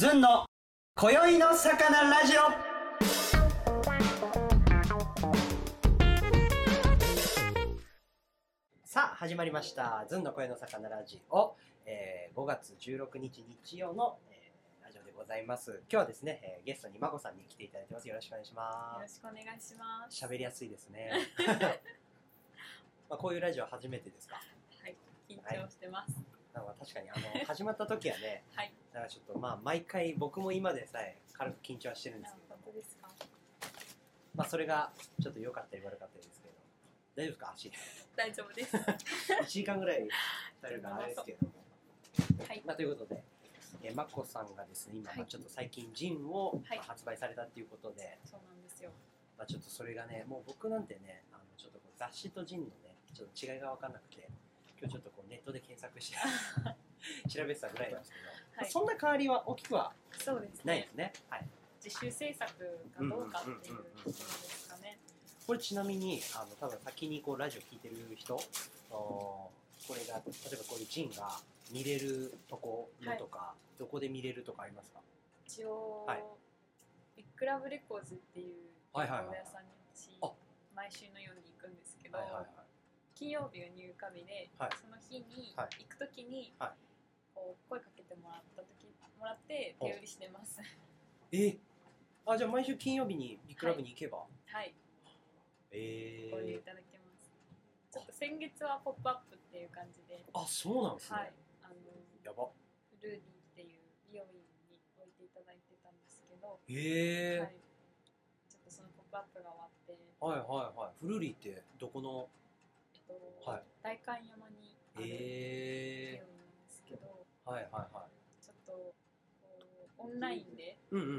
ずんの今宵の魚ラジオ。さあ始まりました。ずんの声の魚ラジオ、えー5月16日日曜の、えーラジオでございます。今日はですね、えーゲストにまこさんに来ていただいてます。よろしくお願いしよろますしくお願いします。喋りやすいですね。まあこういうラジオ初めてですか？はい、緊張してます。なんか確かにあの 始まった時はねはい。なんかちょっとまあ毎回僕も今でさえ軽く緊張はしてるんですあけど本当ですか？まあそれがちょっと良かったり悪かったりですけど大丈夫ですか？足大丈夫です。1時間ぐらい耐えるからあれですけどもはい。まあということで、えー、マッコさんがですね今、はいまあちょっと最近ジンを、発売されたっていうことで、そうなんですよ。まあ、ちょっとそれがねもう僕なんてねあのちょっと雑誌とジンのねちょっと違いが分かんなくて今日ちょっとこうネットで検索して 調べてたぐらいなんですけど、まあそんな変わりは大きくはそうですね。ないで。すね。はい。自主制作かどうかっていうところですかね。これちなみにあの多分先にこうラジオ聞いてる人おこれが例えばこういうジンが見れるところとか、どこで見れるとかありますか？一応、はい。ビッグラブレコーズっていうはいはいはいレコード屋さんに毎週のように行くんですけど、はいはいはい金曜日が入荷日で、はい。その日にはい行くときに、はい。こう声かけてもらった時もらって手売りしてます。え？あじゃあ毎週金曜日にビッグラブに行けば、はい。えー。ご利用い、ただけます。ちょっと先月はポップアップっていう感じで、あそうなんですね、はい、あのやば。フルーディっていう美容院に置いていただいてたんですけど、えー。はい、ちょっとそのポップアップが終わって、はい、はいはい。フルーリーってどこのと、はい。代官山にある美容院えなんですけど、ー、はいはいはい。ちょっとオンラインでうんうんうんうん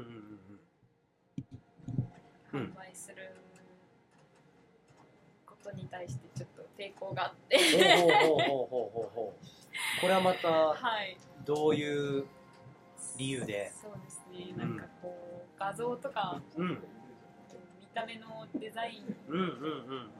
うん。うん。販売することに対してちょっと抵抗があって、ほうほうほうほうほうほうほう。これはまたはい。どういう理由で？そうですね、うんなんかこう画像とかうん。見た目のデザインうんうんうんうん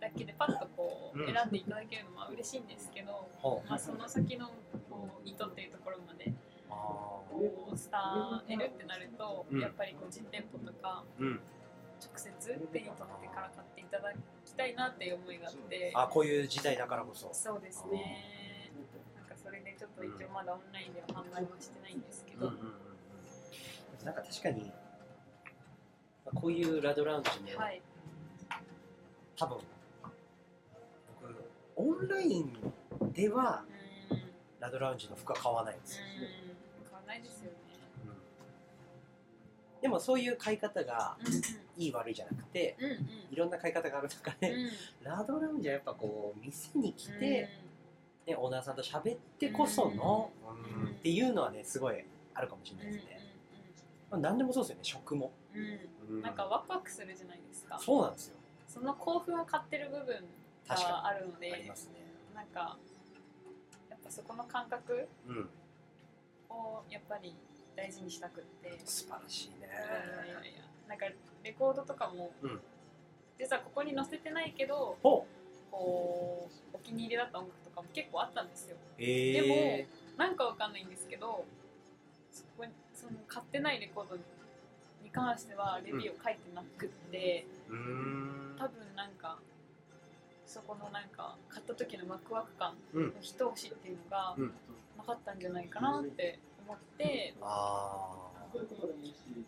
だけでパッとこううん。選んでいただけるのは嬉しいんですけど、ほう。まあ、その先のこう意図っていうところまであこう伝えるってなると、うん。やっぱりこう実店舗とか直接手に取ってから買っていただきたいなっていう思いがあってあこういう時代だからこそ。そうですね。なんかそれでちょっと一応まだオンラインでは販売はしてないんですけど、うんうんうんうん。なんか確かにまあこういうラドラウンジも、はい。多分僕オンラインではラドラウンジの服は買わないんですよ、買わないですよね。でもそういう買い方がうんいい悪いじゃなくてうんうん。うんいろんな買い方がある中で、うん。ラドラウンジはやっぱこう店に来て、ね、オーナーさんと喋ってこその、うん。うんっていうのはねすごいあるかもしれないですね、まあ、何でもそうですよね食も、うんうんうん。うん。なんかワクワクするじゃないですか。そうなんですよ。その興奮を買ってる部分があるのでね。なんかやっぱそこの感覚うん。をやっぱり大事にしたくって。素晴らしいね。いやいやいや。なんかレコードとかも、うん。実はここに載せてないけどほこうお気に入りだった音楽とかも結構あったんですよ。うえなんかわかんないんですけどそこにその買ってないレコードに関してはレビューを書いてなくって、ー、うーん。多分なんかそこのなんか買った時のワクワク感うん。の一押しっていうのがうん。なかったんじゃないかなって思ってあ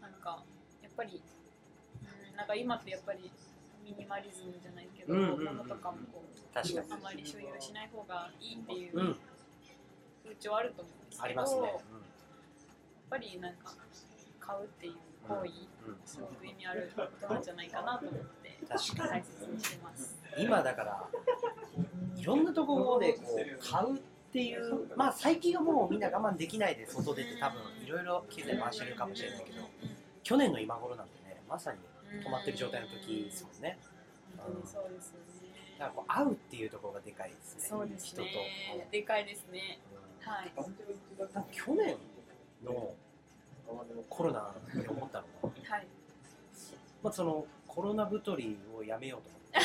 なんかやっぱり、うん、なんか今ってやっぱりミニマリズムじゃないけど、うんうんうんうん。物とかもこう確かに。あまり所有しない方がいいっていううん。風潮あると思うんですけど、ね。やっ、ぱりなんか買うっていう行為、うん。うん。すごく意味あることなんじゃないかなと思って確かに。今だからいろんなところでこう買うっていうまあ最近はもうみんな我慢できないで外出て多分いろいろ経済回してるかもしれないけど去年の今頃なんてねまさに止まってる状態の時ですもんね本当にそうですよだからね。こう会うっていうところがでかいですねそうです人と、ね。でかいですね。うんはい。去年のコロナに思ったのが、はい。まあ、そのコロナ太りをやめようと思って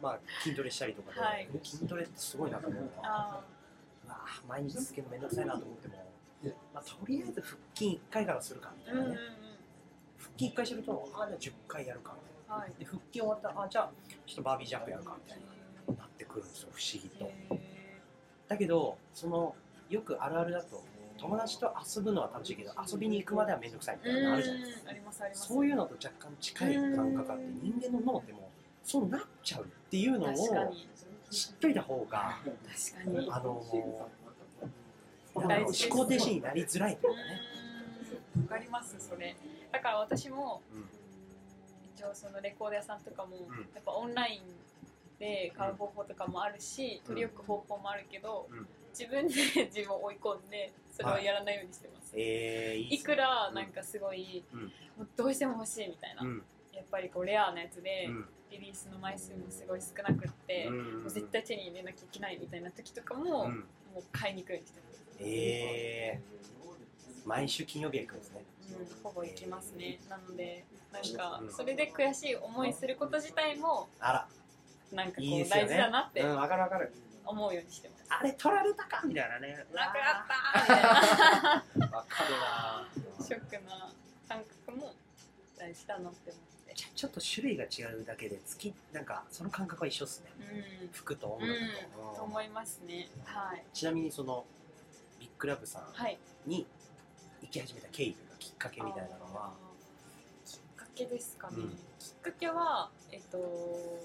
まあ筋トレしたりとかで、はい。筋トレってすごいなと思うのはあうわ毎日続けるのめんどくさいなと思ってもまあ、とりあえず腹筋1回からするかみたいうんうんうん。なね、腹筋1回するとあじゃあ10回やるかはい。で腹筋終わったらあじゃあちょっとバービージャンプやるかみたいななってくるんですよ不思議と。へだけどそのよくあるあるだと友達と遊ぶのは楽しいけど遊びに行くまでは面倒くさいみーたいなのあるじゃないですか。うん。ありますあります。そういうのと若干近い感覚あって人間の脳ってもうそうなっちゃうっていうのを確かに。知っといた方が確かに。あの思考停止になりづらいというかね、うん。わかりますそれ。だから私もうん。一応そのレコード屋さんとかも、ん。やっぱオンラインで買う方法とかもあるし、取り置く方法もあるけど、うん自分で自分を追い込んでそれをやらないようにしてます、えー、いいっすね。いくらなんかすごい、うん。もうどうしても欲しいみたいな、うん。やっぱりこうレアなやつで、うん。リリースの枚数もすごい少なくって、うん。もう絶対手に入れなきゃいけないみたいな時とかも、うん。もう買いに行くようにしてます、えー、毎週金曜日は行くんですね。うん、ほぼ行きますね。なのでなんかうん。それで悔しい思いすること自体もあら。なんかこいいう大事だなって。うんわかるわかる思うようにしてます、あれ取られたか？みたいなね。なくなった。みたいなわかるなショックな感覚も大事だなって思って。ちょちょっと種類が違うだけで月なんかその感覚は一緒っすね。うん。服と音うん楽と、と思いますね。はい。ちなみにそのビッグラブさんはい。に行き始めた経緯というかきっかけみたいなのは？きっかけですかね、うん。きっかけはえっとも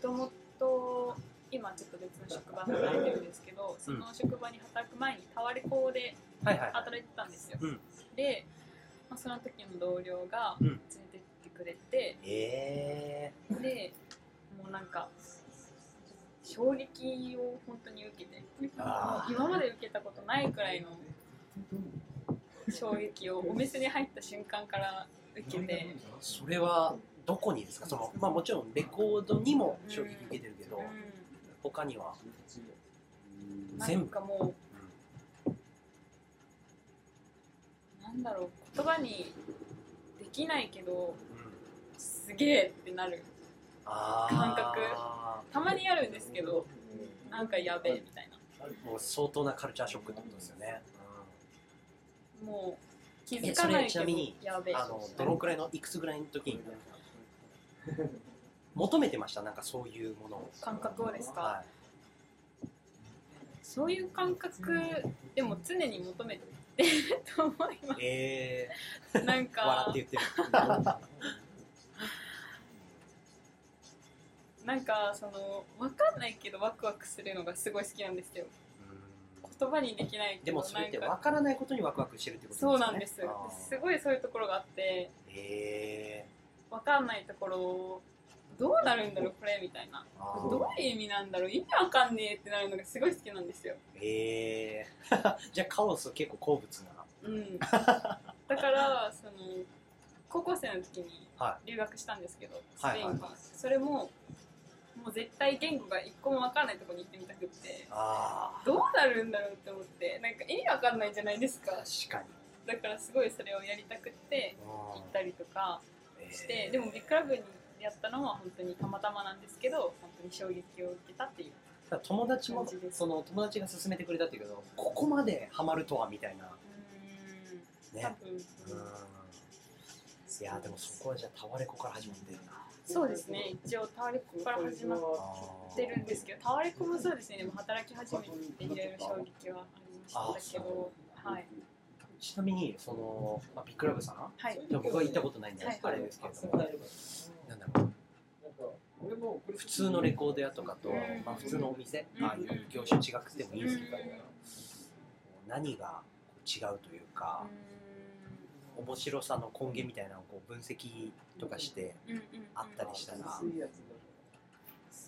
ともと今ちょっと別の職場で働いてるんですけど、その職場に働く前にタワレコではいはいはい。働いてたんですよ、うん。で、まあ、その時の同僚がうん。連れてってくれて、えでもうなんか衝撃を本当に受けて。今まで受けたことないくらいの衝撃をお店に入った瞬間から受けて、ー、それはどこにですか？その、まあ、もちろんレコードにも衝撃受けてるけど、う他には？全部？んかもうなんだろう。言葉にできないけどうん。うんすげえってなる。感覚。たまにあるんですけどなんかやべえみたいな。もう相当なカルチャーショックってことですよね、もう気えそれづかないけどちなみにやべえ。あのどのくらいのいくつぐらいの時に？求めてましたなんかそういうものを。感覚をですか、はそういう感覚でも常に求めてる と思いまい、えすなんー、笑かって言ってる。なんかその分かんないけどワクワクするのがすごい好きなんですよ。言葉にできないけどでもそれって分か。らないことにワクワクしてるってことそうなんです。すごいそういうところがあって。え分かんないところどうなるんだろうこれみたいな。どういう意味なんだろう意味わかんねえってなるのがすごい好きなんですよ。えー、じゃあカオス結構好物なうん。だからその高校生の時には留学したんですけどスはいペインにそれももう絶対言語が一個も分かんないところに行ってみたくって。あどうなるんだろうって思ってなんか意味わかんないじゃないですか。ー確かに。だからすごいそれをやりたくって行ったりとかうんして、でもビッグラブにやったのは本当にたまたまなんですけど本当に衝撃を受けたっていう友達もその友達が勧めてくれたっていうけどここまでハマるとはみたいな。うーん。ね。多分、うん。いやでもそこはじゃあタワレコから始まってるなそうですね。一応タワレコから始まってるんですけどタワレコもそうですね。でも働き始めていろいろ衝撃はありましたけどはい。ちなみにその、まあ、ビッグラブさん？はい。僕は行ったことないんで、はい。あれですけれども、なんだろう。普通のレコード屋とかと、うん。まあ、普通のお店、うん。あ業種違くてもいいんですけど、何が違うというか、面白さの根源みたいなのをこう分析とかしてあったりしたら、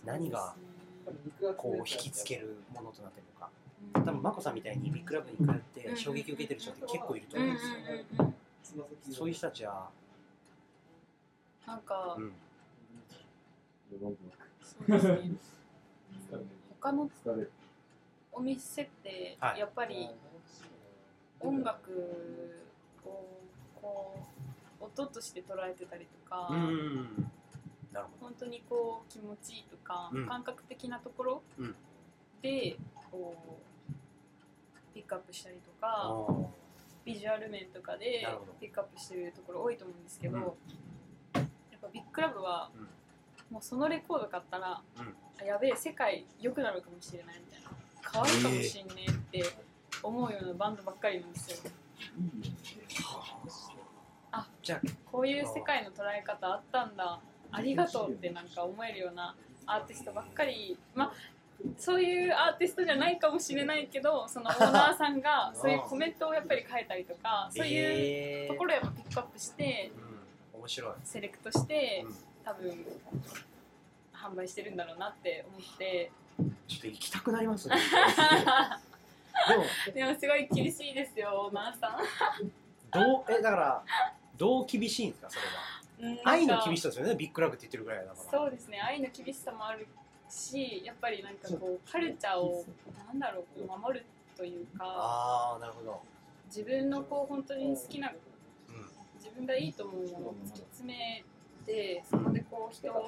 何がこう引きつけるものとなってるのか。多分眞子さんみたいにビッグラブに通って衝撃を受けてる人って結構いると思うんですよ、うん。うん。そういう人たちは、なんかうん、そうですね。他のお店ってはい。やっぱり音楽をこう音として捉えてたりとか、うん本当にこう気持ちいいとか、うん。感覚的なところうん。でこうピックアップしたりとあかー。ビジュアル面とかでピックアップしてるところ多いと思うんですけど、うんクラブは、うん。もうそのレコード買ったら、うん。あやべえ世界良くなるかもしれないみたいな。変わるかもしんねえって思うようなバンドばっかりなんですよ。あじゃあこういう世界の捉え方あったんだ。ありがとうってなんか思えるようなアーティストばっかり。まあそういうアーティストじゃないかもしれないけどそのオーナーさんがそういうコメントをやっぱり書いたりとかそういううところをやっぱピックアップしてうん、面白い、セレクトしてうん。多分販売してるんだろうなって思って。ちょっと行きたくなりますね。でもでもすごい厳しいですよオーナーさん。どうえだからどう厳しいんですかそれは？うん愛の厳しさですよねビッグクラブって言ってるぐらいだから。そうですね愛の厳しさもあるしやっぱりなんかこうカルチャーをなんだろう守るというか。ああなるほど、自分のこう本当に好きなうん、自分がいいと思うものを突き詰めてそこでこう人に影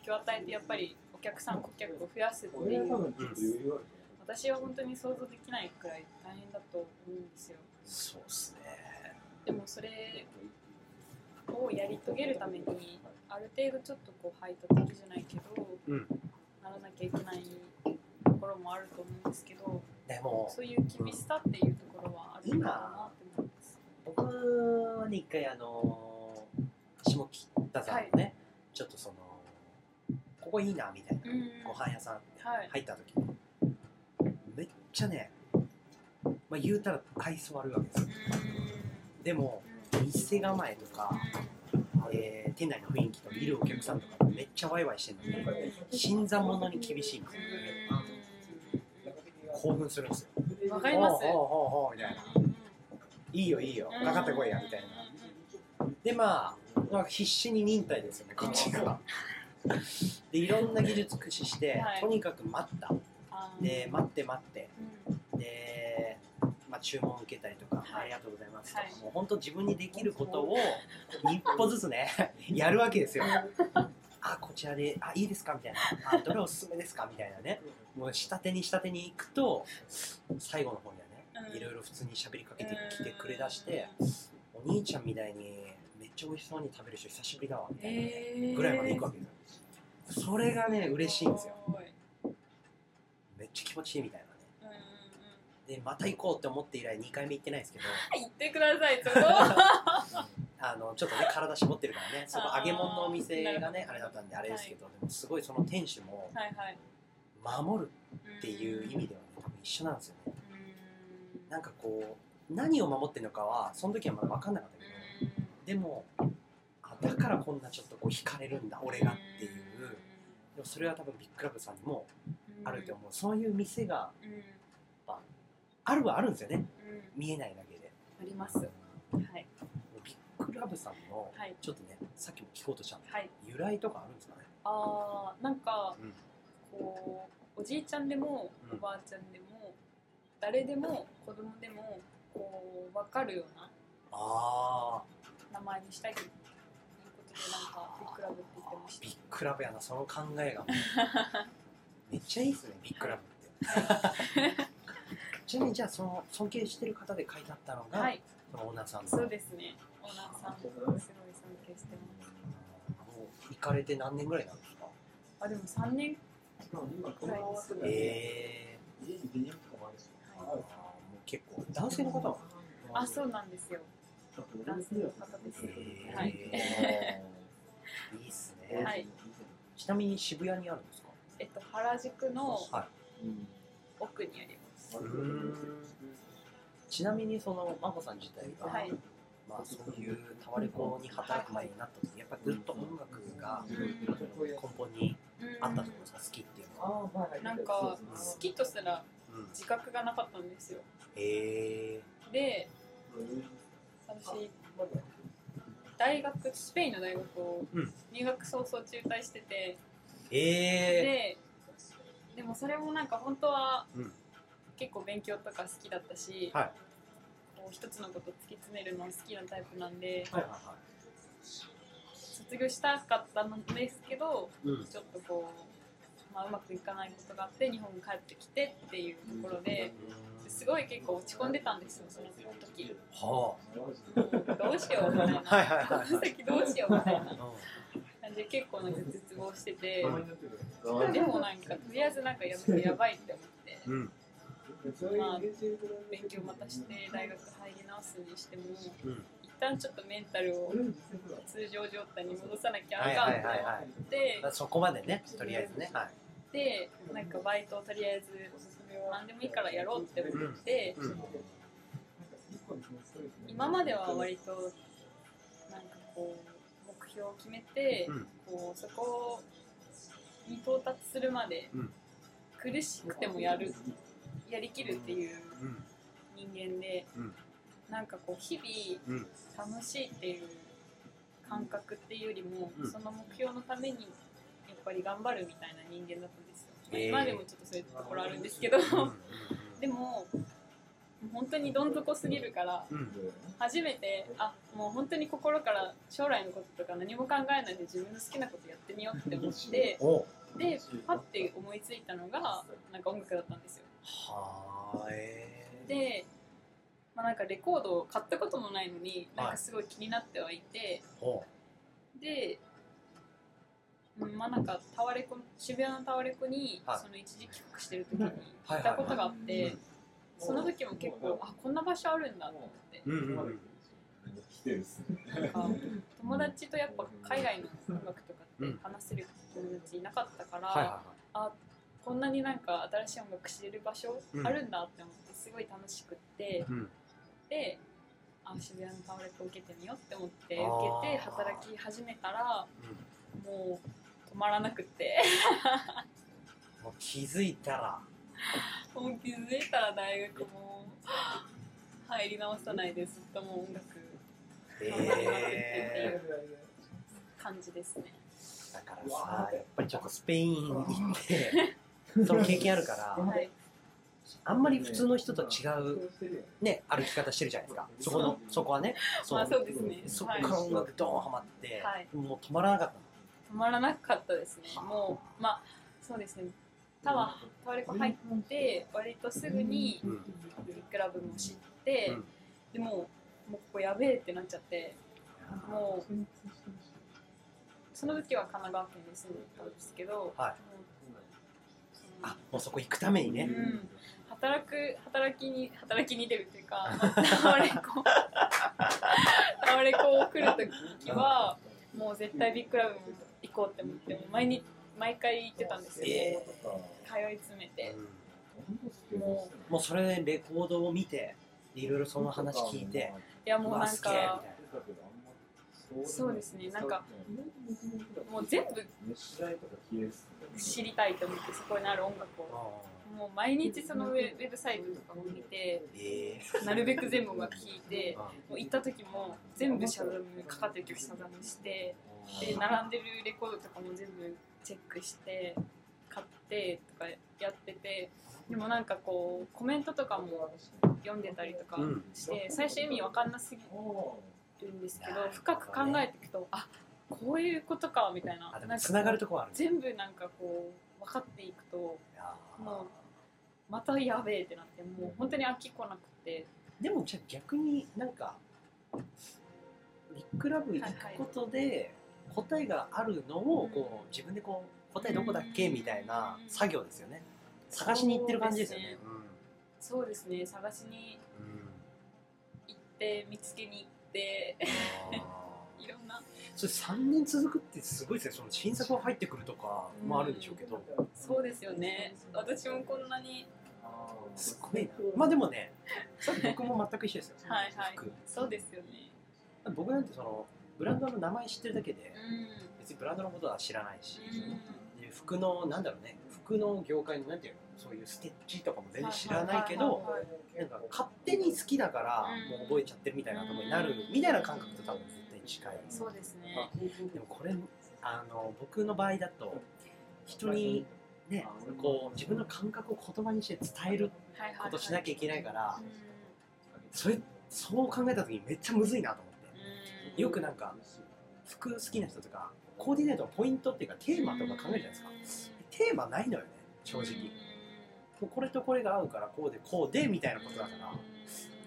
響を与えてやっぱりお客さん顧客を増やすっていう私は本当に想像できないくらい大変だと思うんですよ。そうですね。でもそれをやり遂げるためにある程度ちょっとこう排他的じゃないけど、うん。ならなきゃいけないところもあると思うんですけどでもそういう厳しさっていうところはあるんだろうな僕はね一回あの下北沢のね、ちょっとそのここいいなみたいなうん。ご飯屋さんはい入った時にめっちゃねまあ言うたら愛想悪いわけですよ。でも店構えとか、えー店内の雰囲気とかいるお客さんとかめっちゃワイワイしてるのに新参者に厳しいんですよ。興奮するんですよ。うんわかります。ほうほうほうほうみたいないいよいいよ。かかってこいやみたいな。でまあ、まあ、必死に忍耐ですよねこっちが。でいろんな技術駆使して、はい。とにかく待った。で待って待って。うん。で、まあ、注文受けたりとか、はい。ありがとうございますとか、はい。もう本当自分にできることを 一歩ずつね やるわけですよ。あこちらであいいですかみたいな。あどれおすすめですかみたいなね。もう下手に下手に行くと最後の方にいろいろ普通に喋りかけてきてくれだしてお兄ちゃんみたいにめっちゃ美味しそうに食べる人久しぶりだわみたいなえぐらいまで行くわけですよ。それがね嬉しいんですよ。めっちゃ気持ちいいみたいなでまた行こうって思って以来2回目行ってないんですけど。言ってくださいそこ あのちょっとね体絞ってるからね。そこあー揚げ物のお店がねあれだったんであれですけど、でもすごいその店主もはいはい。守るっていう意味ではね多分一緒なんですよね。うんなんかこう何を守ってるのかはその時はまだ分かんなかったけどでもあだからこんなちょっとこう惹かれるんだ俺がっていう。でもそれは多分ビッグクラブさんにもあると思う。そういう店がうん。うんあるはあるんですよね。うん。見えないだけで。あります。はい。ビッグクラブさんのはい。ちょっとねさっきも聞こうとしたんですはい。由来とかあるんですかね？あーなんかうん。こうおじいちゃんでもうん。おばあちゃんでも誰でも子供でもこう分かるようなああ名前にしたいということでなんかビッグラブって言ってましビッグクラブやなその考えが めっちゃいいっすねビッグクラブって。ちなみにじゃあその尊敬してる方で書いてあったのが、たはい。そのオーナーさんの。そうですね。オーナーさんすごい尊敬してます。もう行かれて何年ぐらいなんですか？あでも3年。くらいです。ねええー、もう結構男性の方はあそうなんですよ。男性の方ですえー、はいいい。っすね、はい。ちなみに渋谷にあるんですか？えっと原宿のは奥にあります。うーん。ちなみにその眞子さん自体が、はい。まあ、そういうタワレコに働く前になった時やっぱりずっと音楽が根本にあったとですか好きっていうのは、なんか好きとすらうん、自覚がなかったんですよ。えで私大学スペインの大学をうん。入学早々中退してて、ー、えででもそれもなんか本当はうん。結構勉強とか好きだったし、はい。こう一つのこと突き詰めるの好きなタイプなんでー、はいはいは卒業したかったんですけどい、うん、ちょっとこうまあ、うまくいかないことがあって日本に帰ってきてっていうところですごい結構落ち込んでたんですよその時。はもうどうしようみたいな。はいはいはいはい。この先どうしようみたいな。あ感じで結構なんか絶望しててでもなんかとりあえずなんかやめてやばいって思ってうん。うんまあ勉強またして大学入り直すにしてもうん。一旦ちょっとメンタルを通常状態に戻さなきゃはいあかんはいはいはと思っていそこまでねとりあえずねはいでなんかバイトをとりあえず何でもいいからやろうって思って、うん今までは割となんかこう目標を決めて、うんこうそこに到達するまで苦しくてもやるやりきるっていう人間で、なんかこう日々楽しいっていう感覚っていうよりも、その目標のためにやっぱり頑張るみたいな人間だっ今でもちょっとそういうところあるんですけど、うん でも本当にどん底すぎるからうん。初めてあもう本当に心から将来のこととか何も考えないで自分の好きなことやってみようって思って おでパッて思いついたのがなんか音楽だったんですよ。はあえーで、まあ、なんかレコードを買ったこともないのになんかすごい気になってはいて、ほで、うん、まあなんかタワレコ渋谷のタワレコにはい。その一時帰国してる時にはい行ったことがあってその時も結構あこんな場所あるんだと思って。ううんなんか友達とやっぱ海外の音楽とかって話せる友達いなかったから、あこんなになんか新しい音楽知れる場所あるんだって思ってすごい楽しくってであ渋谷のタワレコ受けてみようって思って受けて働き始めたらうん。もう止まらなくって。もう気づいたら。もう気づいたら大学も。入り直さないでずっともう音楽。え頑張りまくってっていう感じですね。だからさやっぱりちょっとスペイン行って その経験あるからはい、あんまり普通の人と違うね歩き方してるじゃないですか。そこのそこはね。まあそうですね。そっはいから音楽ドーンハマって、はい。もう止まらなかったの止まらなかったですね。もうまあそうですね。タワタワレコ入って割とすぐにうん。ビッグクラブも知って、うん。でももうここやべえってなっちゃってもうその時は神奈川県に住んでたんですけど、はい。あもうそこ行くためにね、うん、働く働きに働きに出るっていうか タワレコタワレコを来る時はもう絶対ビッグクラブも行こうって思ってもう毎日毎回行ってたんですよ、え通い詰めて。うん。ももうそれでレコードを見ていろいろその話聞いてういやもうなんかそうですねなんかもう全部知りたいと思ってそこにある音楽を。なもう毎日そのウェウェブサイトとかも見てえなるべく全部音楽聴いて ー。もう行った時も全部シャザムかかってる曲シャザムしてで並んでるレコードとかも全部チェックして買ってとかやっててでもなんかこうコメントとかも読んでたりとかして、最初意味わかんなすぎるんですけど深く考えていくとあこういうことかみたいな。なんかもつながるとこはある全部なんかこう分かっていくともうまたやべえってなってもう本当に飽きこなくて。でもじゃあ逆になんかビッグラブ行くことで答えがあるのをこう自分でこう答えどこだっけ？みたいな作業ですよね。探しに行ってる感じですよね。そうですね。探しにうんうん行って見つけに行ってあ いろんな。ーそれ3年続くってすごいですね。その新作が入ってくるとかもあるんでしょうけど。そうですよね。私もこんなにすごいな。まあでもね僕も全く一緒ですよ。はいはい。服。そうですよね。僕なんてそのブランドの名前知ってるだけでうん。別にブランドのことは知らないし、うん。で服のなんだろうね服の業界のなんていうのそういうステッチとかも全然知らないけどなんか勝手に好きだからうん。もう覚えちゃってるみたいなところになるみたいな感覚と多分絶対近い。そうですね。でもこれあの僕の場合だと人にねこう自分の感覚を言葉にして伝えることしなきゃいけないからうん。それそう考えた時にめっちゃむずいなとよくなんか服好きな人とかコーディネートのポイントっていうかテーマとか考えるじゃないですか。テテーマないのよね正直、これとこれが合うからこうでこうでみたいなことだから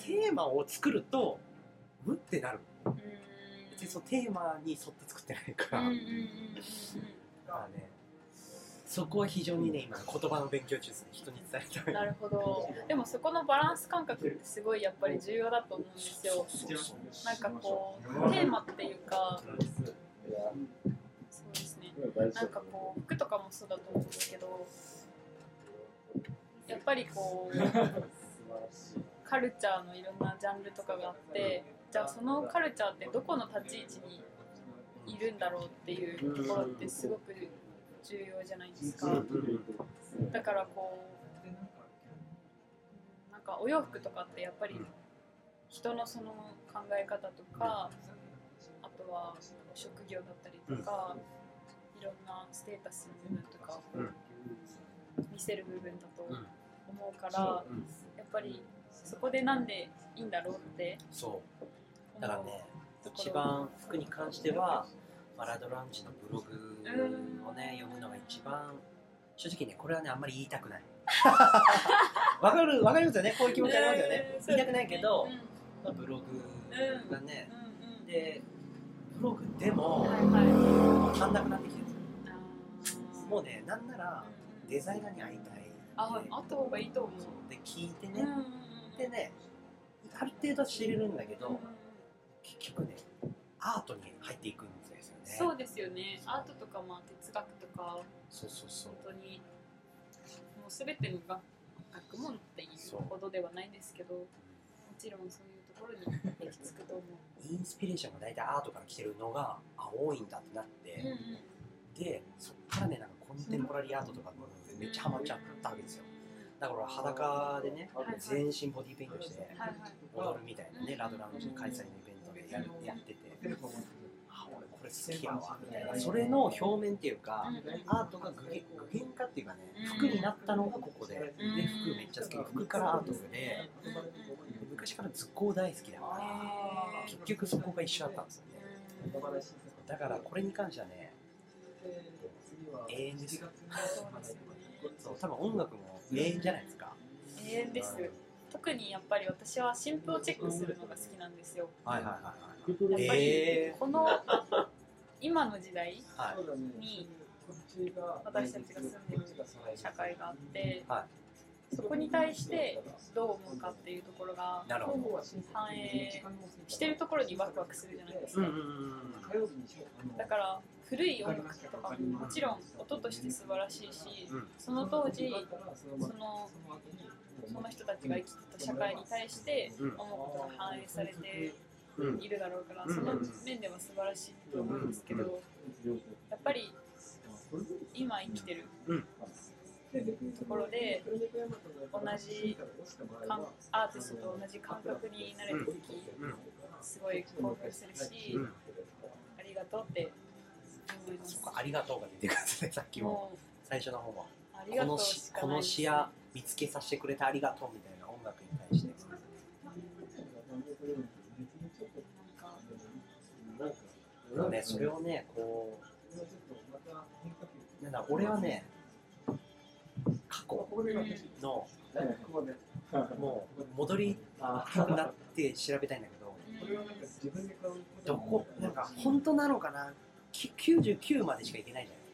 テーマを作ると無ってなる。別にそのテーマに沿って作ってないから、だからねそこは非常にね今言葉の勉強中ですね。人に伝えたい。なるほど。でもそこのバランス感覚ってすごいやっぱり重要だと思うんですよ。なんかこうテーマっていうかそうですね。なんかこう服とかもそうだと思うんですけどやっぱりこうカルチャーのいろんなジャンルとかがあってじゃあそのカルチャーってどこの立ち位置にいるんだろうっていうところってすごく重要じゃないですか。だからこうなんかお洋服とかってやっぱり人のその考え方とかあとは職業だったりとかいろんなステータスの部分とかを見せる部分だと思うからう。んやっぱりそこでなんでいいんだろうってそう。思だからね一番服に関してはマラドランジのブログをね読むのが一番正直ねこれはねあんまり言いたくない。わかるわかりますよね。こういう気持ちありますよね。うん言いたくないけどうん、まあブログがね。でブログでもはいはい。足んなくなってきてるんですよ。もうねなんならデザイナーに会いたい。ああった方がいいと思う。で聞いてね。でねある程度知れるんだけど結局ねアートに入っていくんでそうですよね。アートとかまあ哲学とかそうそうそう。本当にもう全ての学学問っていうほどではないんですけどもちろんそういうところに行き着くと思う。インスピレーションが大体アートから来てるのがあ多いんだってなって、うんうん。でそっからねなんかコンテンポラリーアートとかめっちゃハマっちゃったわけですよ。だから裸でねはい全身ボディペイントして踊るみたいなねラドラウンジ開催のイベントでやるやっててあ俺これ好きやわみたいなそれの表面っていうかアートが具現具現化っていうかね服になったのがここで。で服めっちゃ好き。で服からアートで。昔から図工大好きだから結局そこが一緒だったんですよね。だからこれに関してはね永遠です。よそう多分音楽も永遠じゃないですか。永遠です。特にやっぱり私は新譜をチェックするのが好きなんですよ。はいはいはいやっぱりえこの今の時代はい。に私たちが住んでる社会があってはそこに対してどう思うかっていうところが反映してるところにワクワクするじゃないですか。だから古い音楽とかももちろん音として素晴らしいしうん。その当時そのその人たちが生きてた社会に対してうん。思うことが反映されてうんいるだろうからうん。その面では素晴らしいと思うんですけどやっぱり今生きてるうん。ところで同じ感アーティストと同じ感覚になれた時うんすごい興奮するしうんありがとうって思いますありがとうが出てくるんですねさっきも。も最初の方もうありがとうこのし。このしかないです詩や見つけさせてくれてありがとうみたいな音楽に対してねそれをねこうなんだ俺はね過去のもう戻りたくなって調べたいんだけどどこなんか本当なのかな99までしかいけないじゃないで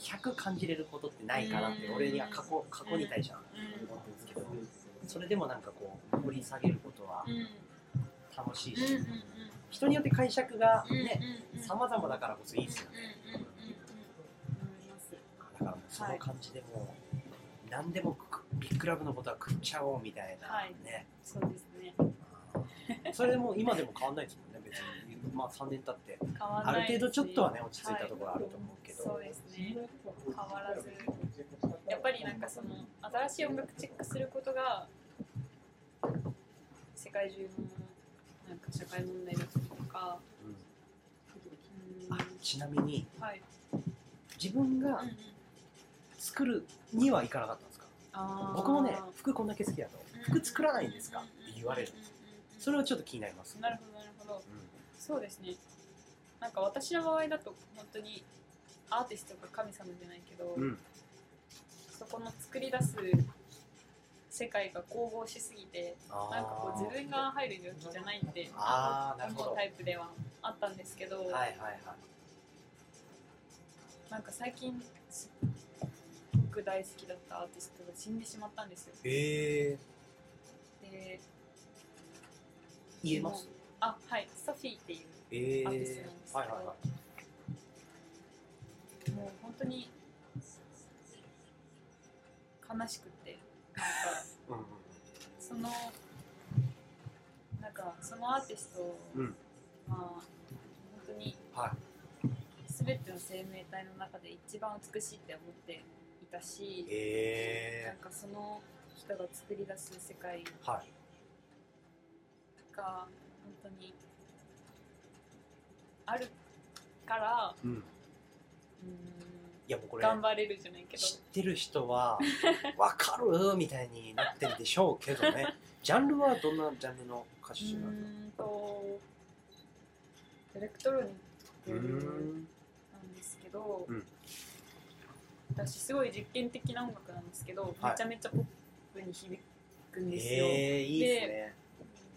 すか。100感じれることってないかなって俺には過去過去に対しては思ってるんですけどそれでもなんかこう掘り下げることは楽しいし。人によって解釈がうんねうんうん。様々だからこそいいですよね。だからもうその感じでもう何でもくビッグラブのことは食っちゃおうみたいなはい。ねそうですね。それでもう今でも変わんないですもんね別に。まあ3年経ってある程度ちょっとはね落ち着いたところあると思うけど、そうですね。変わらず。やっぱりなんかその新しい音楽チェックすることが世界中の社会問題だったりとか、うん。うんあちなみにはい、自分がうんうん。作るにはいかなかったんですか？あー。僕もね服こんだけ好きだと服作らないんですか？って言われる。うんうんうんそれはちょっと気になります、なるほどなるほど。うそうですね。なんか私の場合だと本当にアーティストが神様じゃないけど、んうん。そこの作り出す世界が神々しすぎてなんかこう自分が入る領域じゃないって思うタイプではあったんですけど、はいはいはい。なんか最近すごく大好きだったアーティストが死んでしまったんですよ。へえで言えます？あはいソフィーっていうええアーティストなんですけど、はいはいはもう本当に悲しくてなんかそのなんかそのアーティストうん。は本当にはい。全ての生命体の中で一番美しいって思っていたし、へえなんかその人が作り出す世界はい。が本当にあるからうん。うーんいやもうこれ頑張れるじゃないけど。知ってる人は わかるみたいになってるでしょうけどね。ジャンルはどんなジャンルの歌う手なんですエレクトロニッかクなんですけど、うん。私すごい実験的な音楽なんですけど、はい。めちゃめちゃポップに響くんですよ、ええいいですね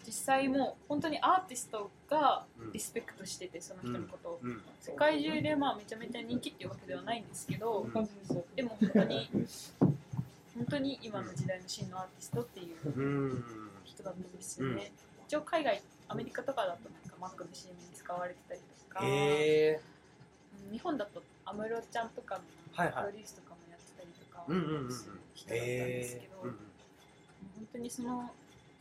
実際もう本当にアーティストがうん。リスペクトしててその人のことを、うん。世界中でまあめちゃめちゃ人気っていうわけではないんですけど、うん。でも本当に本当に今の時代の真のアーティストっていううん。人だったんですよね、一応海外アメリカとかだとなんかマックの CM に使われてたりとか、へえうん日本だと安室ちゃんとかのプロデュースとかもやってたりとか人だったんですけど、本当にその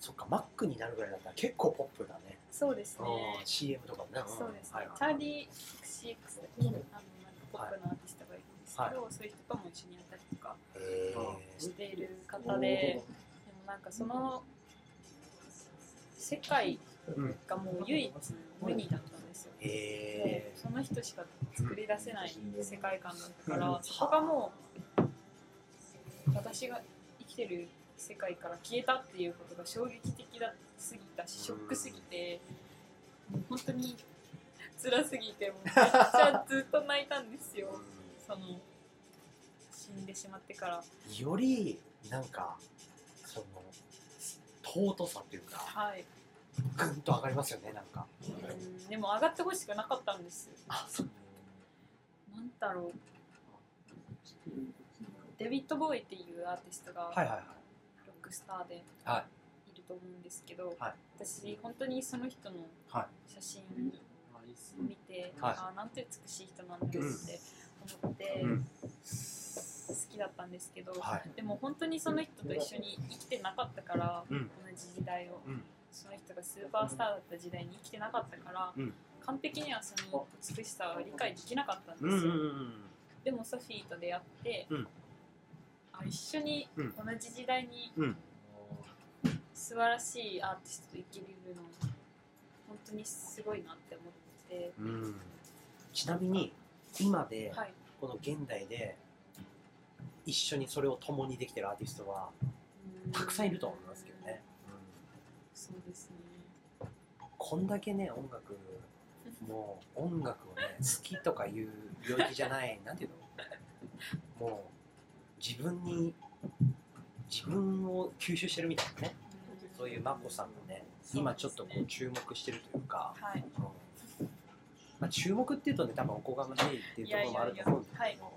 そっかマックになるぐらいだったら結構ポップだね。そうですね。うん CM とかもね。んそうですね、はいはいチャーリー XCX あのなんかポップのアーティストがいるんですけど、そういう人とも一緒にやったりとかへしている方で、でもなんかその世界がもう唯一無二だったんですよ。へでえその人しか作り出せない世界観だったから、そこがもう私が生きてる世界から消えたっていうことが衝撃的だすぎたしショックすぎて、もう本当に辛すぎてもうめっちゃずっと泣いたんですよ。その死んでしまってから。よりなんかその尊さっていうかはい、ぐんと上がりますよねなんか。うんでも上がってほしくなかったんです。あそう。なんだろう。デビッド・ボーイっていうアーティストがはいはいはいクスターでいはい。ると思うんですけど、はい。私本当にその人のは写真を見て、はいあーなんて美しい人なんだろうって思って、うん。好きだったんですけど、はい。でも本当にその人と一緒に生きてなかったから、うん。同じ時代を、うん。その人がスーパースターだった時代に生きてなかったから、うん。完璧にはその美しさは理解できなかったんですよ、うんうんうんでもソフィーと出会って、うんあ一緒にうん。同じ時代にうん。素晴らしいアーティストと生きれるの本当にすごいなって思って。うん。ちなみに今ではい。この現代で一緒にそれを共にできてるアーティストはたくさんいると思いますけどね、そうですね。こんだけね音楽もう音楽をね好きとかいう領域じゃないなんていうの？もう自分に自分を吸収してるみたいなね。そういうマコさんがね今ちょっとこう注目してるというか、はい。うん。まあ、注目っていうとね多分おこがましいっていうところもあると思うんですけど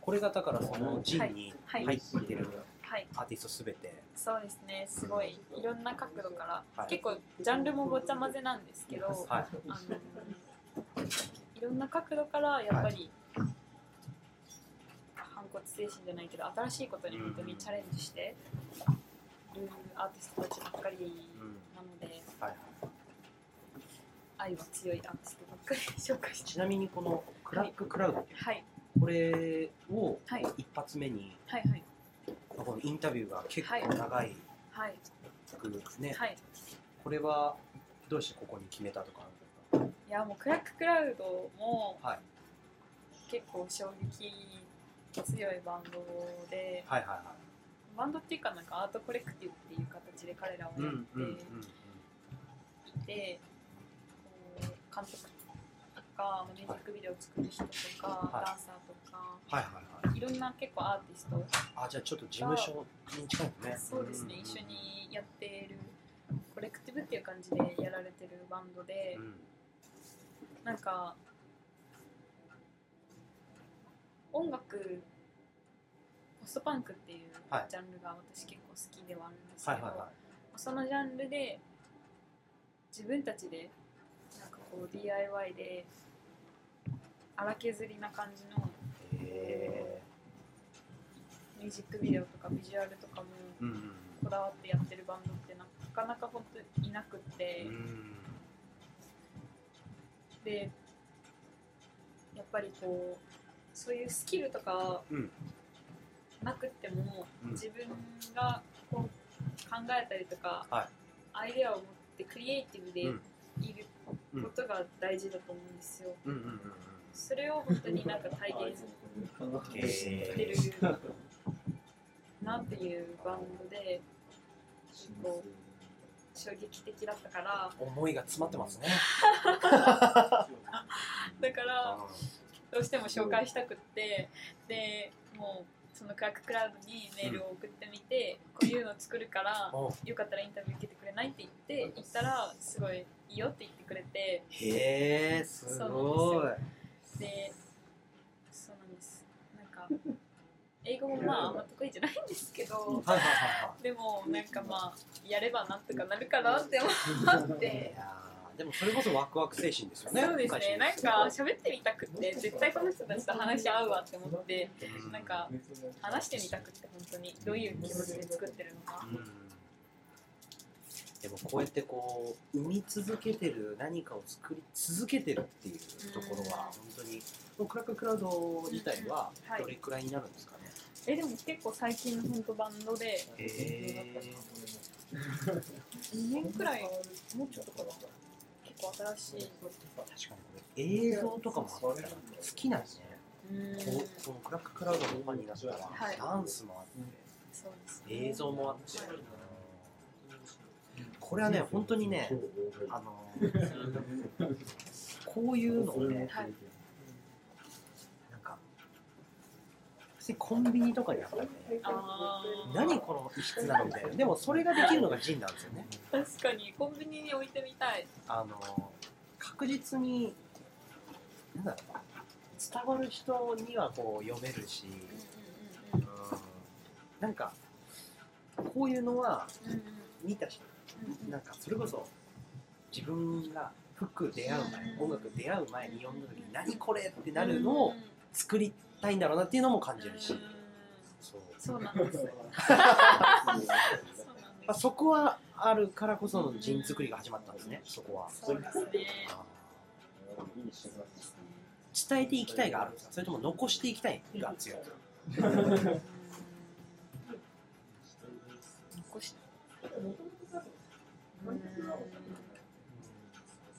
これがだからその陣にはい。入ってるはい。アーティストすべて、そうですね。すごいいろんな角度から、はい。結構ジャンルもごちゃ混ぜなんですけど、はい。あのいろんな角度からやっぱり、反骨精神じゃないけど新しいことに本当にチャレンジしてるアーティストたちばっかりなので、はい愛は強いアーティストばっかり。紹介してちなみにこのクラッククラウドっていうはい。これをはい。一発目にはいはい。このインタビューが結構長いはい。くね、はい。これはどうしてここに決めたとかいやもうクラッククラウドもかはい。結構衝撃強いバンドではいはいはバンドっていうかなんかアートコレクティブっていう形で彼らはいやっうんうんうんうん。ていて、こう監督とかミュージックビデオを作る人とか、はい。ダンサーとかはいはいはい。いろんな結構アーティストあじゃあちょっと事務所に近いのね。そうですね、ん一緒にやっているコレクティブっていう感じでやられてるバンドで、うん。なんか音楽ポストパンクっていうはい。ジャンルが私結構好きではあるんですけど、そのジャンルで自分たちでなんかこう DIY で荒削りな感じのミュージックビデオとかビジュアルとかもこだわってやってるバンドってなかなか本当にいなくって、うん。でやっぱりこうそういうスキルとかうん。なくっても、うん。自分がこう考えたりとか、はい。アイデアを持ってクリエイティブでうん。いることが大事だと思うんですよ。うんうんうんそれを本当になんか体現うんしてるへなっていうバンドで結構衝撃的だったから。ー思いが詰まってますね。だからどうしても紹介したくってでもうそのクラッククラウドにメールを送ってみて、こういうの作るからおよかったらインタビュー受けてくれないって言って行ったらすごいいいよって言ってくれてへえすごい。でそうなんです。なんか英語もまああんま得意じゃないんですけどでもなんかまあやればなんとかなるかなって思っいてでもそれこそワクワク精神ですよねそうですね。なんか喋ってみたくって絶対この人たちと話し合うわって思ってうんなんか話してみたくって本当に。どういう気持ちで作ってるのか。うん。でもこうやってこう生み続けてる何かを作り続けてるっていうところは本当にもうクラッククラウド自体ははい。どれくらいになるんですかね、えでも結構最近の本当バンドで。へえ2年くらい。もうちょっとかな。結構新しい確かに映像とかも好きなんですね。うん。こうこのクラッククラウドのファンになったら、は。い。ダンスもあって。映像もあって、これはね本当にねあのこういうのをねはいなんか普通にコンビニとかにあったらね。あー。何この異質なのみたいな。でもそれができるのがジンなんですよね。確かにコンビニに置いてみたい。あの確実になんだろうな伝わる人にはこう読めるし、うんうんうん、なんかこういうのはうんうん見た人うんなんかそれこそ自分が服出会う前音楽出会う前に読んだ時に何これってなるのを作りたいんだろうなっていうのも感じるし。う。んそうそうなんですあ そこはあるからこその人作りが始まったんですね。そこは。すそうですね。伝えていきたいがあるんですか？それとも残していきたいが強い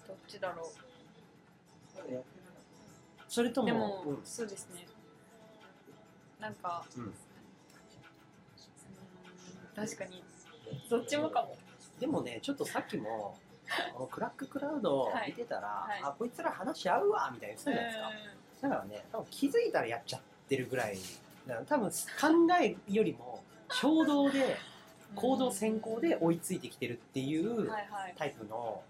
どっちだろそれともうでも、うんそうですねなんか、うん。うん確かにどっちもかも。でもねちょっとさっきもこのクラッククラウド見てたら、はい。あこいつら話し合うわみたいな言ってたじゃないですか、だからね多分気づいたらやっちゃってるぐらい多分考えよりも衝動で 行動先行で追いついてきてるっていうタイプの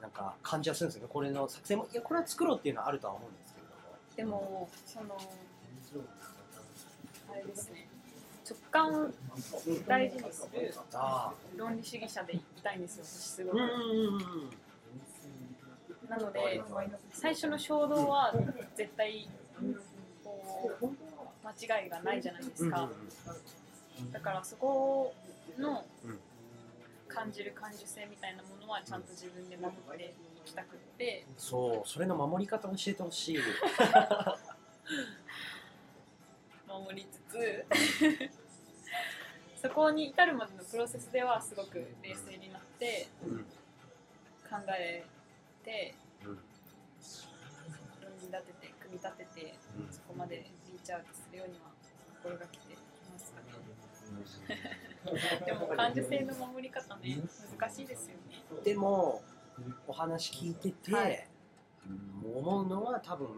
なんか感じはするんですよね。これの作戦もいやこれは作ろうっていうのはあるとは思うんですけれども。でもそのですね直感を大事にするあ論理主義者でいたいんですよ私すごく、なので最初の衝動は絶対こう間違いがないじゃないですか、だからそこのうん感じる感受性みたいなものはちゃんと自分で守っていきたくって。そうそれの守り方を教えてほしい。守りつつ そこに至るまでのプロセスではすごく冷静になってうん考えてうん論理立てて組み立ててうんそこまでリーチアウトするようには心がけていますかね。でも感受性の守り方ね難しいですよね。でもお話聞いてて、はい。思うのは多分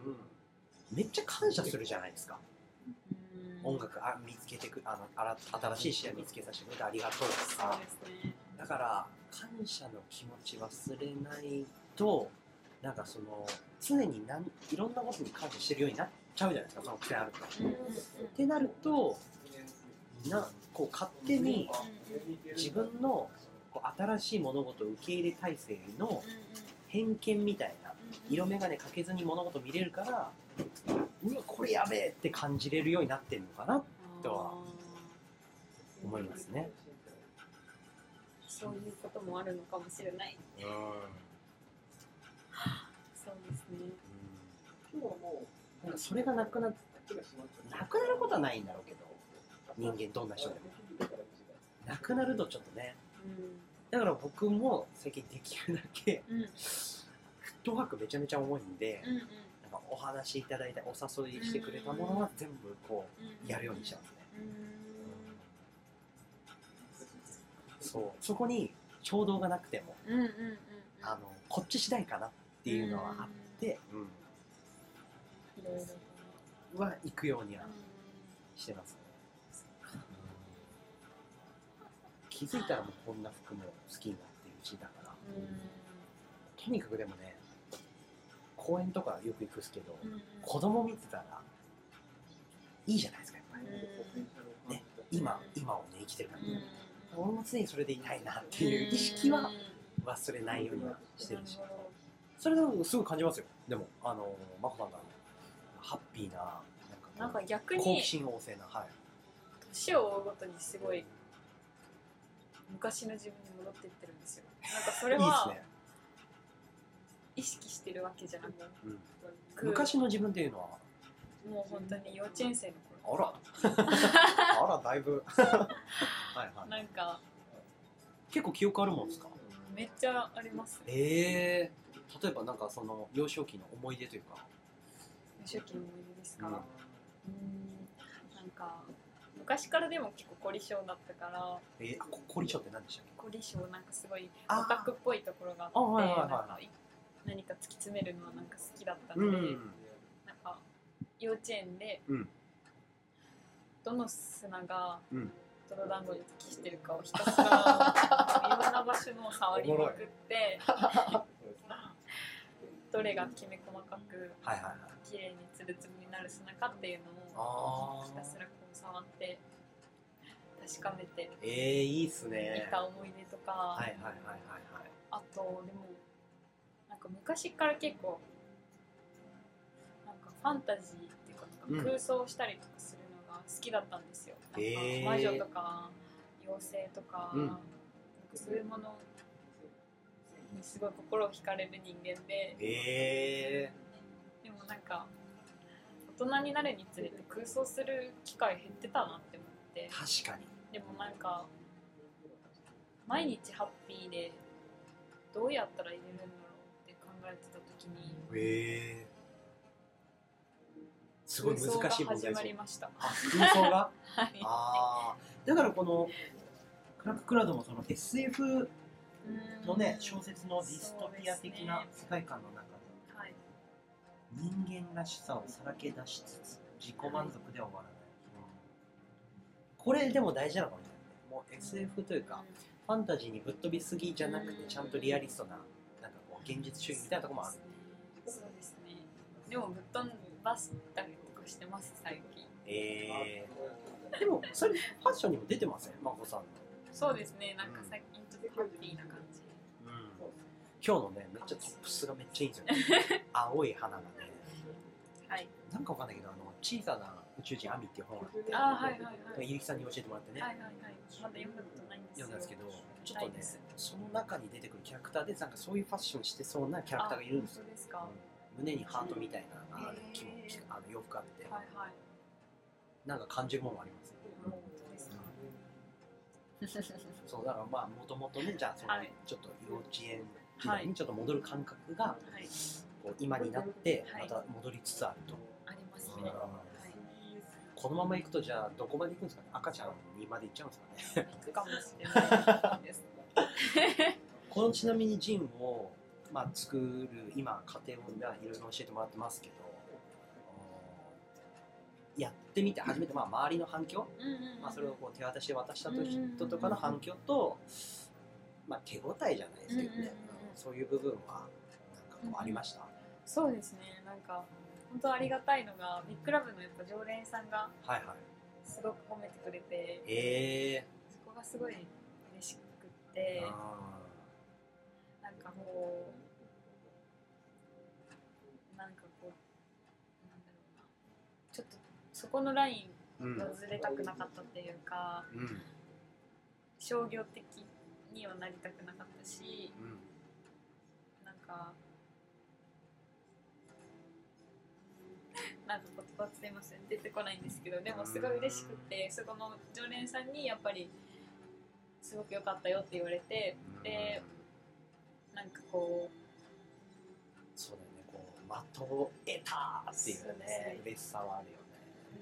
めっちゃ感謝するじゃないですか音楽あ見つけてくあのあら新しい試合見つけさせてくれてありがとうとかね。だから感謝の気持ち忘れないとなんかその常になんいろんなことに感謝してるようになっちゃうじゃないですかその癖あると。うんうん。うんってなるとなこう勝手に自分のこう新しい物事を受け入れ体制の偏見みたいな色眼鏡かけずに物事見れるからうわこれやべえって感じれるようになってるのかな？とは思いますね。そういうこともあるのかもしれない。うん。そうですね。なんかそれがなくななくなることはないんだろうけど人間どんな人でも。なくなるとちょっとね。だから僕も最近できるだけうんうん。フットワークめちゃめちゃ重いんで、うんうんなんかお話しいただいたお誘いしてくれたものは全部こうやるようにしてますね、そう。そこに衝動がなくてもあのこっち次第かなっていうのはあって、うん。は行くようにはしてますね、気づいたらもうこんな服も好きになってるうちだから。とにかくでもね公園とかよく行くっすけど、うん。うん子供見てたらいいじゃないですかやっぱり、ね、今今をね生きてるから、うん。俺も常にそれでいたいなっていう意識は忘れないようにはしてるし、それでもすごい感じますよ。でもあの眞子さんがハッピーななんかこうなんか逆好奇に心旺盛なはい。年を追うごとにすごい昔の自分に戻っていってるんですよ。なんかそれいいですはね、意識してるわけじゃなく昔の自分っていうのは？もう本当に幼稚園生のあら。あらだいぶ。はいは頃い。なんか結構記憶あるもんですか？めっちゃあります。ええ例えばなんかその幼少期の思い出というか、初期の思い出ですか？うん。うん。なんか昔からでも結構凝り性だったから。えー、凝り性って何でしたっけ？凝り性なんかすごいあオタクっぽいところがあって。あはいはいはい。なんかい何か突き詰めるのはなんか好きだったので、うん。なんか幼稚園で、うん。どの砂がうん。泥団子に適してるかをひたすらいろんな場所のを触りまくってどれがきめ細かく綺麗につるつるになる砂かっていうのをあひたすらこう触って確かめてえー、いいっすいねた思い出とか、はいはいはいはいはい。あとでもなんか昔から結構なんかファンタジーっていうかなんか空想したりとかするのが好きだったんですよ、へー。なんか魔女とか妖精とか,、うん。なんかそういうものにすごい心を惹かれる人間で。えでもなんか大人になるにつれて空想する機会減ってたなって思って。ー、確かに。でもなんか毎日ハッピーでどうやったら入れるんだろえー、すごい難しい問題空想が始まりました。あ空想が？はい。ああだからこのクラッククラウドもその SF のね小説のディストピア的な世界観の中ではい。人間らしさをさらけ出しつつ自己満足では終わらない、これでも大事なのかもしれないもう SF というかファンタジーにぶっ飛びすぎじゃなくてちゃんとリアリストななんかこう現実主義みたいなところもある。でもぶっ飛ばしたりとかしてます最近。えー、でもそれファッションにも出てますね真帆さんの、そうですね。なんか最近ちょっとハッピーな感じ。今日のねめっちゃトップスがめっちゃいいんですよね 青い花がねはい。なんかわかんないけどあの小さな宇宙人アミっていう本があってあーはいはいはい。入木さんに教えてもらってね、はいはいはい。まだ読んだことないんですよ。読んだんですけどちょっとねその中に出てくるキャラクターでなんかそういうファッションしてそうなキャラクターがいるんですよあ本当ですか。胸にハートみたいなある着物あの洋服あって、はいはい。なんか感じるものもあります。そうだからまあもともとねじゃあその、はい。ちょっと幼稚園時代にちょっと戻る感覚がはい。こう今になってはい。また戻りつつあると、ありますね。このまま行くとじゃあどこまで行くんですかね？赤ちゃんにまで行っちゃうんですかね？行くかもしれないです。このちなみにジンを、まあ、作る今家庭をいろいろ教えてもらってますけどやってみて初めてまあ周りの反響、うんうんうん。まあ、それをこう手渡しで渡した人とかの反響と、まあ、手応えじゃないですけどね、うんうんうんそういう部分はなんかありました、そうですね。なんか本当ありがたいのがビッグラブのやっぱ常連さんがはいはい。すごく褒めてくれてええ。そこがすごい嬉しくってあなんかこうなんかこうなんだろうなちょっとそこのラインをずれたくなかったっていうかうん商業的にはなりたくなかったしうんなんかなんか言葉すいません出てこないんですけどでもすごい嬉しくてそこの常連さんにやっぱりすごく良かったよって言われてでなんかこう的を得たっていうねね。嬉しさはあるよね、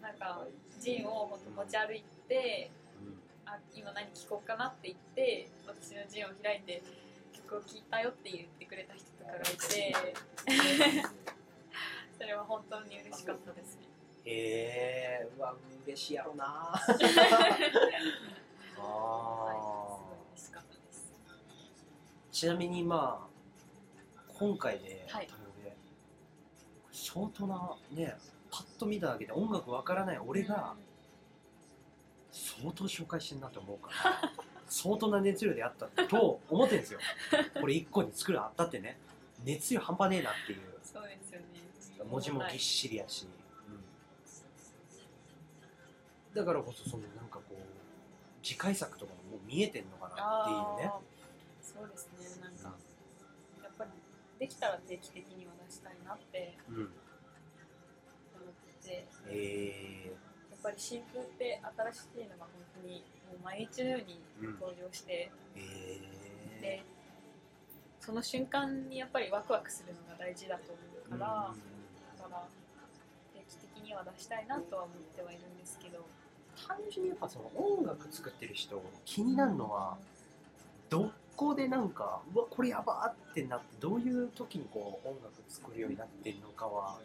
うなんかジンを本当持ち歩いてうん。あ今何聴こうかなって言って私のジンを開いて曲を聴いたよって言ってくれた人とかがいて それは本当に嬉しかったですね。へえうわ嬉しいやろな。ああ。ちなみにまあ今回で、はい。多相当なねパッと見ただけで音楽わからない俺が相当紹介してんなと思うから 相当な熱量であったと思ってるんですよ。これ一個に作るあったってね。熱量半端ねえなっていう。そうですよね。文字もぎっしりやし、だからこそそのなんかこう次回作とかももう見えてんのかなっていうね。そうですね。なんかやっぱりできたら定期的には出したいなってうんえやっぱり新風って新しいのが本当にもう毎日のように登場して、ー、えー、でその瞬間にやっぱりワクワクするのが大事だと思うから、だから定期的には出したいなとは思ってはいるんですけど。単純にやっぱその音楽作ってる人気になるのはどこでなんかうわこれやばーってなってどういう時にこう音楽作るようになってるのかは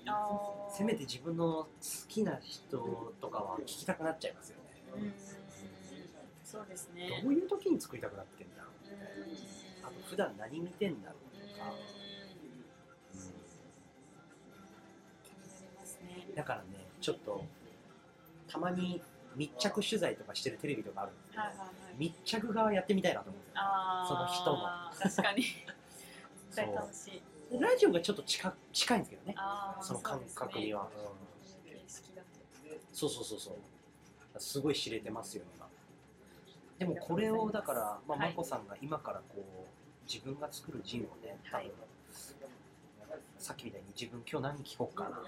せめて自分の好きな人とかは聞きたくなっちゃいますよね、うん。そうですね。どういう時に作りたくなってんだろう。うん。あと普段何見てんだろうとか。だからねちょっとたまに密着取材とかしてるテレビとかあるんですけど、はいはいはい。密着側やってみたいなと思うんですよ。あその人の。確かに。絶対楽しい。ラジオがちょっと近近いんですけどね。その感覚には、そううん。そうそうそうそう。すごい知れてますよ今。でもこれをだから、まあ、はい。眞子さんが今からこう自分が作るジンをね多分、はいさっきみたいに自分今日何聞こうかなとか、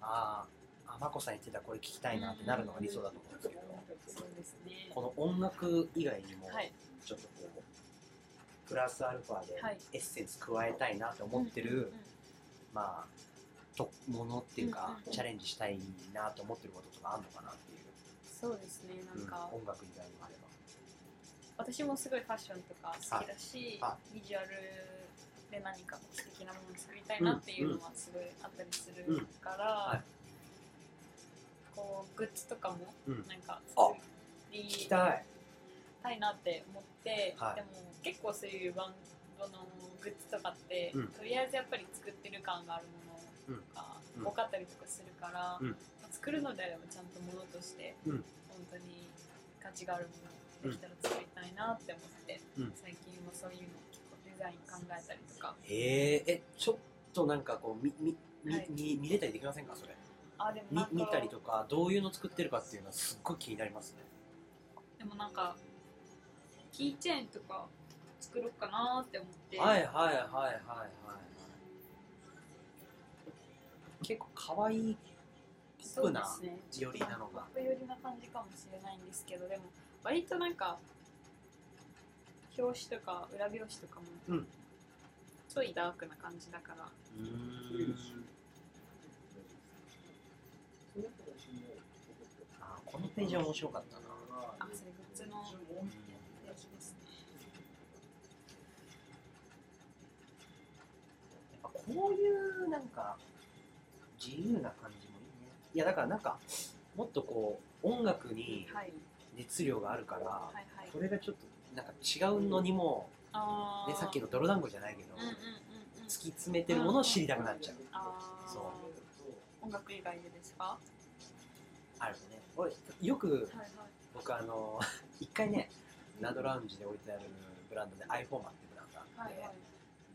あー。あ眞子さん言ってたこれ聞きたいなってなるのが理想だと思うんですけど、うん。そうですね。この音楽以外にもはい。ちょっとこうプラスアルファではい。エッセンス加えたいなと思ってる、うんうんうん。まあとものっていうか、うんうんうん。チャレンジしたいなと思ってることとかあるのかなっていう、そうですね。なんか。うん音楽以外にもあれば。私もすごいファッションとか好きだしは、ビジュアルで何か素敵なものを作りたいなっていうのはすごいあったりするから、はいこうグッズとかもうん。なんかあ。作りたいたいなって思って、はい。でも結構そういうバンドのグッズとかって、うん。とりあえずやっぱり作ってる感があるものがうん。多かったりとかするから、うん。まあ作るのであればちゃんとものとして、うん。本当に価値があるものできたら作りたいなって思って、うん。最近はそういうの結構デザイン考えたりとか。へええちょっとなんかこうみみみ、はい。み見れたりできませんか？それあでも見たりとかどういうの作ってるかっていうのはすっごい気になりますね。でもなんかキーチェーンとか作ろうかなって思って、はいはいはいはい。はい結構可愛いそうですね。寄りなのが寄りな感じかもしれないんですけどでも割となんか表紙とか裏表紙とかもうん。ちょいダークな感じだから。うーんあこのページは面白かったな。あそれグッズのやつですね。やっぱこういうなんか自由な感じもいいね。いやだからなんかもっとこう音楽にはい。熱量があるから、はいはい。これがちょっとなんか違うのにも、あー。ね、さっきの泥団子じゃないけど、うんうんうんうん。突き詰めてるものを知りたくなっちゃう、あーそ音楽以外でですかはあるね俺よく僕あの 一回ねラドラウンジで置いてあるブランドで iPhone ってブランドがあって、はいはい。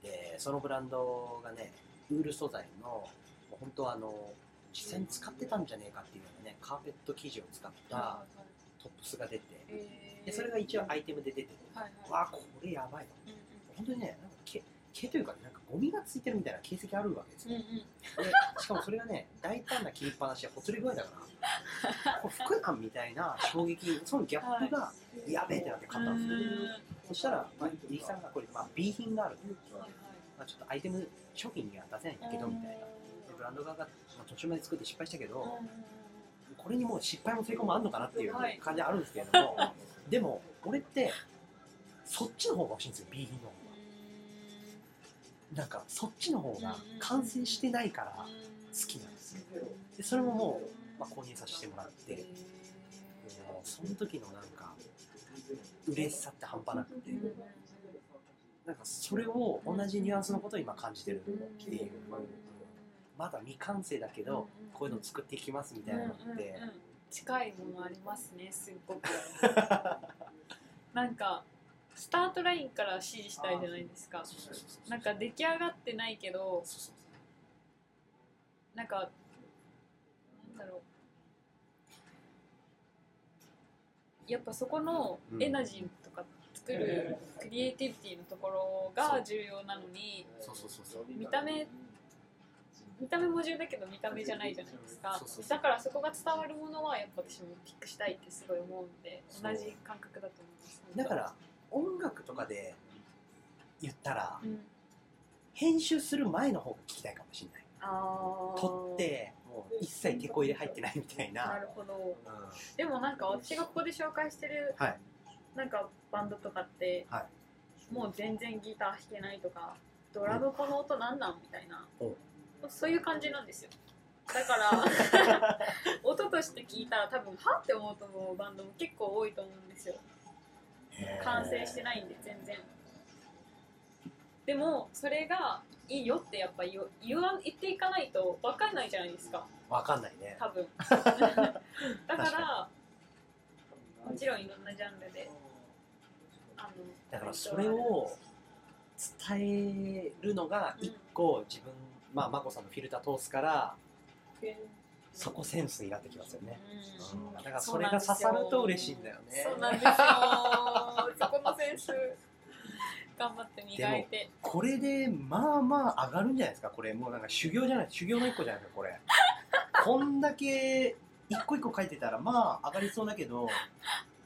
でそのブランドがねウール素材のもう本当あの実際に使ってたんじゃねえかっていうようなねカーペット生地を使ったトップスが出て。えー。でそれが一応アイテムで出てて、はいはい。わあこれやばいと。うんうん。本当にねなんか毛毛というかねなんかゴミがついてるみたいな形跡あるわけですよ、うんうん。でしかもそれがね大胆な切りっぱなしでほつれ具合だからこれ服なんみたいな衝撃そのギャップがやべえってなって買ったんですよ、そしたら、まあ、リキさんがこれ、まあ、B 品がある、はいはい。まあ、ちょっとアイテム商品には出せないんだけどみたいな。でブランド側が、まあ、途中まで作って失敗したけど、これにもう失敗も成功もあるのかなっていうはい。感じはあるんですけれども、でも俺ってそっちの方が欲しいんですよ B 品の方がなんかそっちの方が完成してないから好きなんですよ。でそれももう、まあ、購入させてもらってもうその時のなんか嬉しさって半端なくてなんかそれを同じニュアンスのことを今感じてるっていうまだ未完成だけどこういうの作っていきますみたいなのってうんうんうん近いものありますねすっごく。なんかスタートラインから指示したいじゃないですか。なんか出来上がってないけどなんかなんだろう。やっぱそこのエナジーとか作るクリエイティビティのところが重要なのに見た目見た目も重要だけど見た目じゃないじゃないですか。だからそこが伝わるものはやっぱ私もピックしたいってすごい思うんで同じ感覚だと思います。だから音楽とかで言ったらうん。編集する前の方が聞きたいかもしれない。撮ってもう一切手こ入れ入ってないみたいな。なるほど。うん。でもなんか私がここで紹介してるはい。なんかバンドとかって、はもう全然ギター弾けないとかドラムこの音なんなんみたいな、おそういう感じなんですよ。だから 音として聞いたら多分はって思うと思うバンドも結構多いと思うんですよ完成してないんで全然。でもそれがいいよってやっぱ言わ言わ言っていかないと分かんないじゃないですか。わかんないね。多分。だからもちろんいろんなジャンルであのだからそれを伝えるのが一個自分まあ眞子さんのフィルター通すからそこセンスになってきますよね、うん。うんだからそれが刺さると嬉しいんだよね。そうなんですよ。そこのセンス頑張って磨いて。これでまあまあ上がるんじゃないですか。これもうなんか修行じゃない。修行の一個じゃないですかこれ。こんだけ一個一個書いてたらまあ上がりそうだけど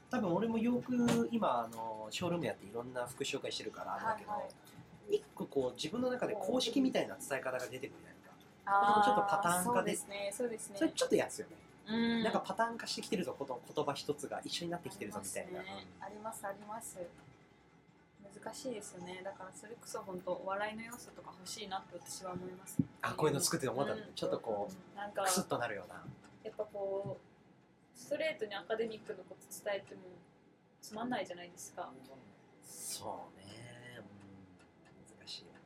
多分俺もよく今あのショールームやっていろんな服紹介してるからあれだけど、はいはい。一個こう自分の中で公式みたいな伝え方が出てくるじゃないちょっとパターン化で。そうねそうですね。それちょっと嫌ですよね、うん。なんかパターン化してきてるぞこの言葉一つが一緒になってきてるぞみたいな、ありますねあります。あります難しいですよね。だからそれこそ本当笑いの要素とか欲しいなって私は思います。あこういうの作ってて思ったうん。ちょっとこうんなんかうクスッとなるような。やっぱこうストレートにアカデミックのこと伝えてもつまんないじゃないですか。そうね、うん、難しいよね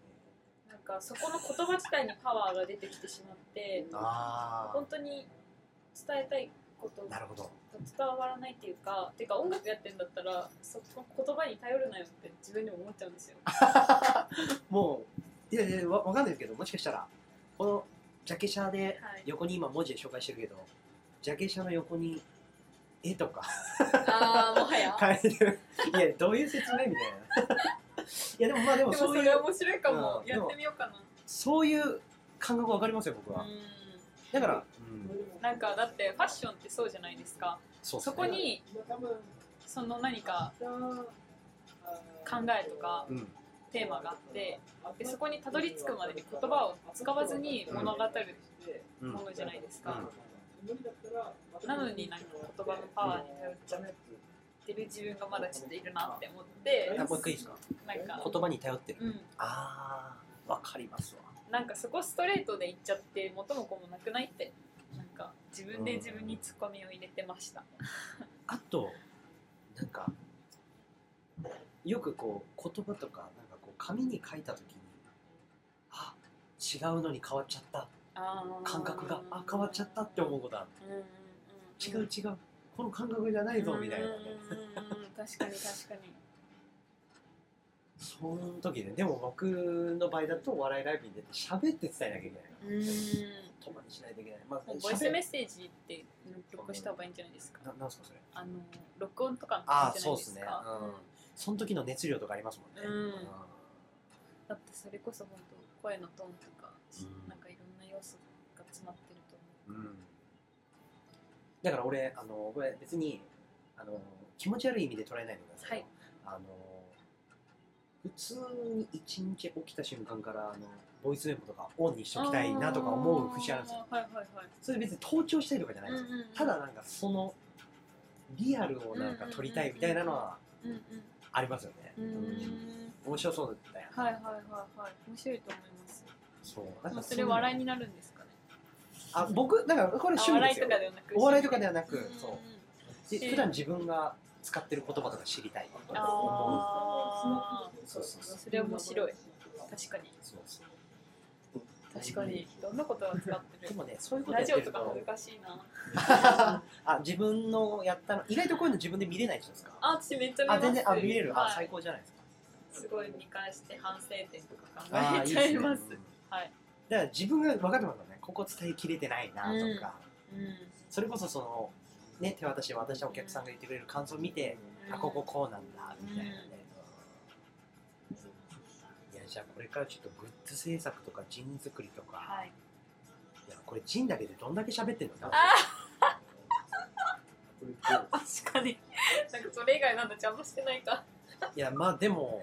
なんかそこの言葉自体にパワーが出てきてしまってあ本当に伝えたいことなるほど。伝わらないっていうかてか音楽やってんだったらそこ言葉に頼るなよって自分でも思っちゃうんですよ。もういやいやわわかんないですけどもしかしたらこのジャケ写ではい。横に今文字で紹介してるけどジャケ写の横に絵とか。ああもはや。書いてる。いやどういう説明みたいないやでもまあでもそいうそうれ面白いかも。うん。やってみようかな。そういう感覚わかりますよ僕は、うだから、うん、んなんかだってファッションってそうじゃないですか。そこにその何か考えとかうん。テーマがあってでそこにたどり着くまでに言葉を使わずに物語るうんものじゃないですか、なのになんか言葉のパワーに頼っちゃってる自分がまだちょっといるなって思ってあもう一回いいですか？なんか、言葉に頼ってる、うん、ああわかりますわ。なんかそこストレートで言っちゃって元も子もなくないって。なんかか自分で自分にツッコミを入れてました。あとなんかよくこう言葉とかなんかこう紙に書いた時にあ違うのに変わっちゃった。感覚があ変わっちゃったって思うことある。うんうんうん。違う違うこの感覚じゃないぞみたいなうんうん。うんうん確かに確かに。その時ねでも僕の場合だとお笑いライブに出て喋って伝えなきゃいけないうん。止まにしないといけない。まあボイスメッセージって録音した方がいいんじゃないですか？ななんすかそれ？あの録音とかあいいんじゃないですか？そうっすね。うん。その時の熱量とかありますもんね。うん。だってそれこそ本当声のトーンとか、うん。なんかいろんな要素が詰まってると思うんだから俺あのこれ別にあの気持ち悪い意味で捉えないでくださいよ、はい。あの普通に一日起きた瞬間からあのボイスメモとかオンにしときたいなとか思う節あるんですよ。はいはいはい。それ別に盗聴したいとかじゃないんですよ、うんうんうん。ただなんかそのリアルをなんか撮りたいみたいなのはありますよね、うん。うん。面白そうだよねはいはいはいはい。面白いと思います。そう。なんかまあそれ笑いになるんですあ僕だからこれあ趣味ですよ。笑いとかではなくお笑いとかではなくそう。で普段自分が使ってる言葉とか知りたいああそうそうそう。それ面白い。確かに。そうそう。確かに。どんなことが使ってる？でもねそういうことラジオとか恥ずかしいな。あ自分のやったの。意外とこういうの自分で見れない人ですか。あ私めっちゃ見ます。あ全然あ見れる、あはい。最高じゃないですか。すごい見返して反省点とか考えちゃいます。はい。だから自分が分かってますここ伝えきれてないなとか、うん。それこそそのね手渡し渡したお客さんが言ってくれる感想を見て、あこここうなんだみたいなね、いやじゃあこれからちょっとグッズ制作とかジン作りとか、はい。いやこれジンだけでどんだけ喋ってんの？かあ確かに。なんかそれ以外なんだ邪魔してないか。いやまあでも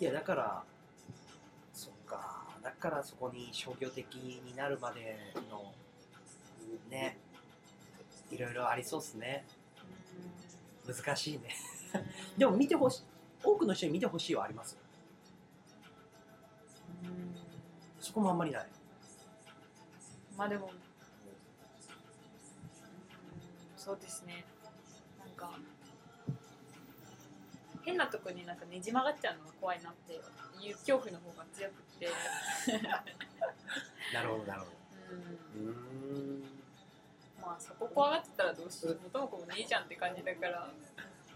いやだからだからそこに商業的になるまでのねいろいろありそうっすね。難しいね。でも見てほしい多くの人に見てほしいはあります。そこもあんまりない。まあでもそうですね。なんか変なとこになんかねじ曲がっちゃうのが怖いなっていう恐怖の方が強くて。なるほどなるほうん。どうーん。まあそこ怖がってたらどうしよう。元も子もねえじゃんって感じだから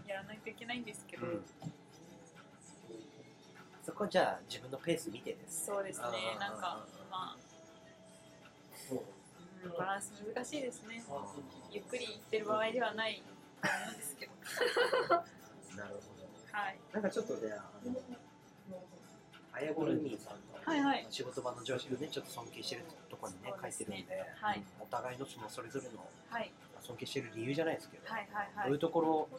やらないといけないんですけど、うん。そこじゃあ自分のペース見てですそうですね。なんかまあ、うん、バランス難しいですね。ゆっくりいってる場合ではないと思うんですけど。なるほはい。どなんかちょっとねあのあやごルミーさんのはいはい。仕事場の上司がねちょっと尊敬してるとこにね書い。てるんで、はいお互いのそのそれぞれのはい。尊敬してる理由じゃないですけど、はいはいはどういういところ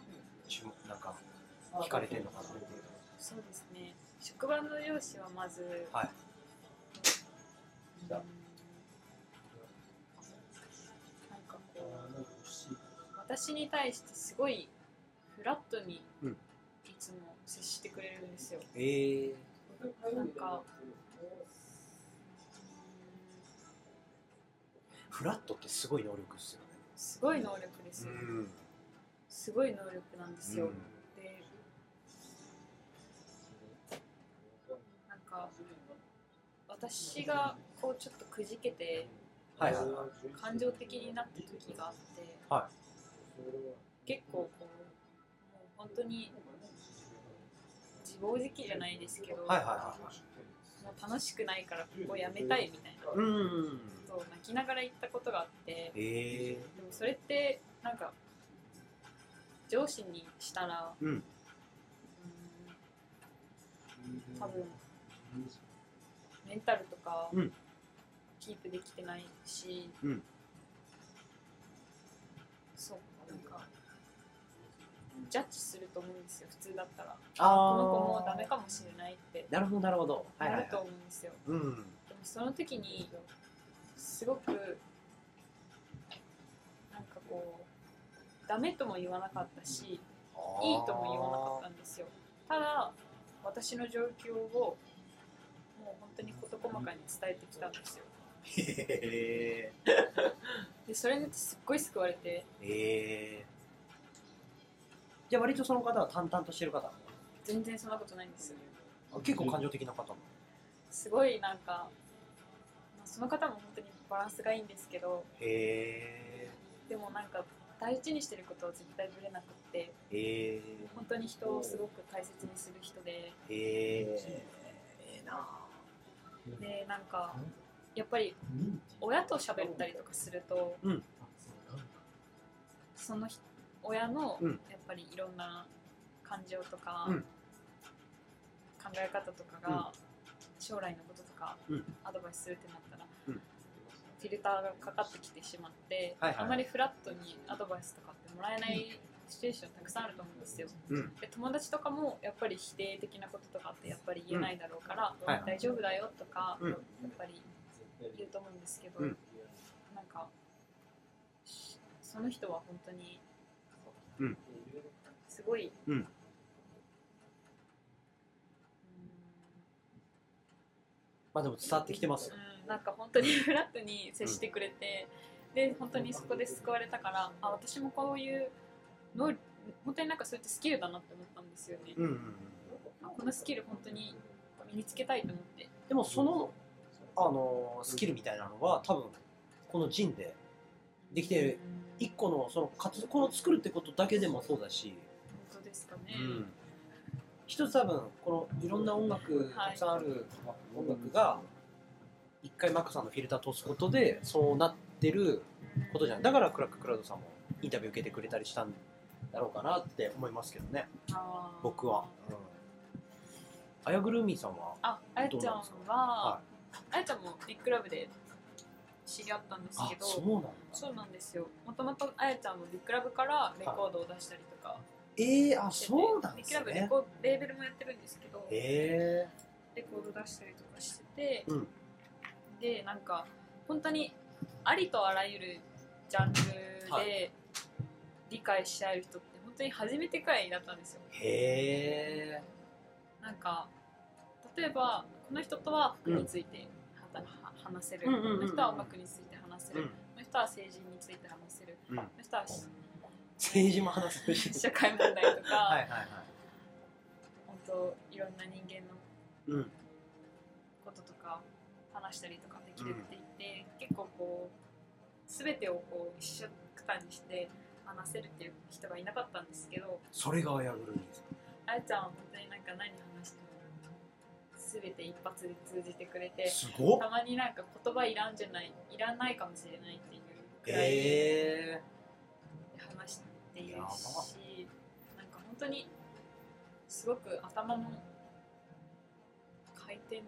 なんか聞かれてるのかなっていう。そうですね。職場の上司はまずはい。うん。なんかこう私に対してすごいフラットにいうん接してくれるんですよ、えなんか。フラットってすごい能力ですよね。すごい能力ですよ、んすごい能力なんですよ、うん。でなんか私がこうちょっとくじけてはい。感情的になった時があって、は結構こうもう本当に自暴自棄じゃないですけど、はいはいはいはい。もう楽しくないからここやめたいみたいな。こうんとを泣きながら言ったことがあってえでもそれってなんか上司にしたら、うん。うん多分メンタルとかうん。キープできてないし、うんジャッジすると思うんですよ普通だったら。あこの子もうダメかもしれないって。なるほどなるほど。はいなると思うんですよ、うん。でもその時にすごくなんかこうダメとも言わなかったしいいとも言わなかったんですよ。ただ私の状況をもう本当に事細かに伝えてきたんですよ。へでそれですっごい救われて。えへえじゃあ割とその方は淡々としてる方？全然そんなことないんですよ。あ結構感情的な方？すごいなんか、まあ、その方も本当にバランスがいいんですけどへでもなんか大事にしてることは絶対ぶれなくってえへえ本当に人をすごく大切にする人でへえええな。でなんかやっぱり親と喋ったりとかすると、うん。その人親のうん。やっぱりいろんな感情とか、うん。考え方とかが、将来のこととか、うん。アドバイスするってなったら、うん。フィルターがかかってきてしまって、はいはいあまりフラットにアドバイスとかってもらえないシチュエーションたくさんあると思うんですよ。うん。で友達とかもやっぱり否定的なこととかってやっぱり言えないだろうから、はい。大丈夫だよとか、うん。やっぱり言うと思うんですけど、うん。なんかしその人は本当に、うん。すごい、うん。まあでも伝わってきてます。うん。なんか本当にフラットに接してくれて、で本当にそこで救われたからあ私もこういうの本当になんかそういったスキルだなって思ったんですよね、うんうんうんあこのスキル本当に身につけたいと思ってでもそのあのスキルみたいなのは多分このジンでできてる一個のその活動この作るってことだけでもそうだし、本当ですかね、うん、一つ多分このいろんな音楽はい。たくさんある音楽が一回マコさんのフィルター通すことでそうなってることじゃないだからクラッククラウドさんもインタビュー受けてくれたりしたんだろうかなって思いますけどね。僕は、うん、あやぐるみさんはああやちゃんは、はあやちゃんもビッグラブで知り合ったんですあけどそうなんですよ。もともとあやちゃんもビッグラブからレコードを出したりとかえー、あそうなんですビッグラブレねコレーベルもやってるんですけど、えレコード出したりとかしてて、うん。でなんか本当にありとあらゆるジャンルはで理解し合える人って本当に初めてくらいだったんですよ。ー、へえなんか例えばこの人とは服について話せる、うんうんうんうん。この人は音楽について話せる、うん。この人は政治について話せる、うん。この人はし政治も話せる。し社会問題とか、はいはいはい。本当いろんな人間のうん。こととか話したりとかできるって言って、結構こう全てをこう一緒くたにして話せるっていう人がいなかったんですけどそれがあやぐるみですあやちゃんは本当になんか何話全て一発で通じてくれてすごっ。たまになんか言葉いらんじゃないいらないかもしれないっていうくらいえ話しているやばしなんか本当にすごく頭の回転の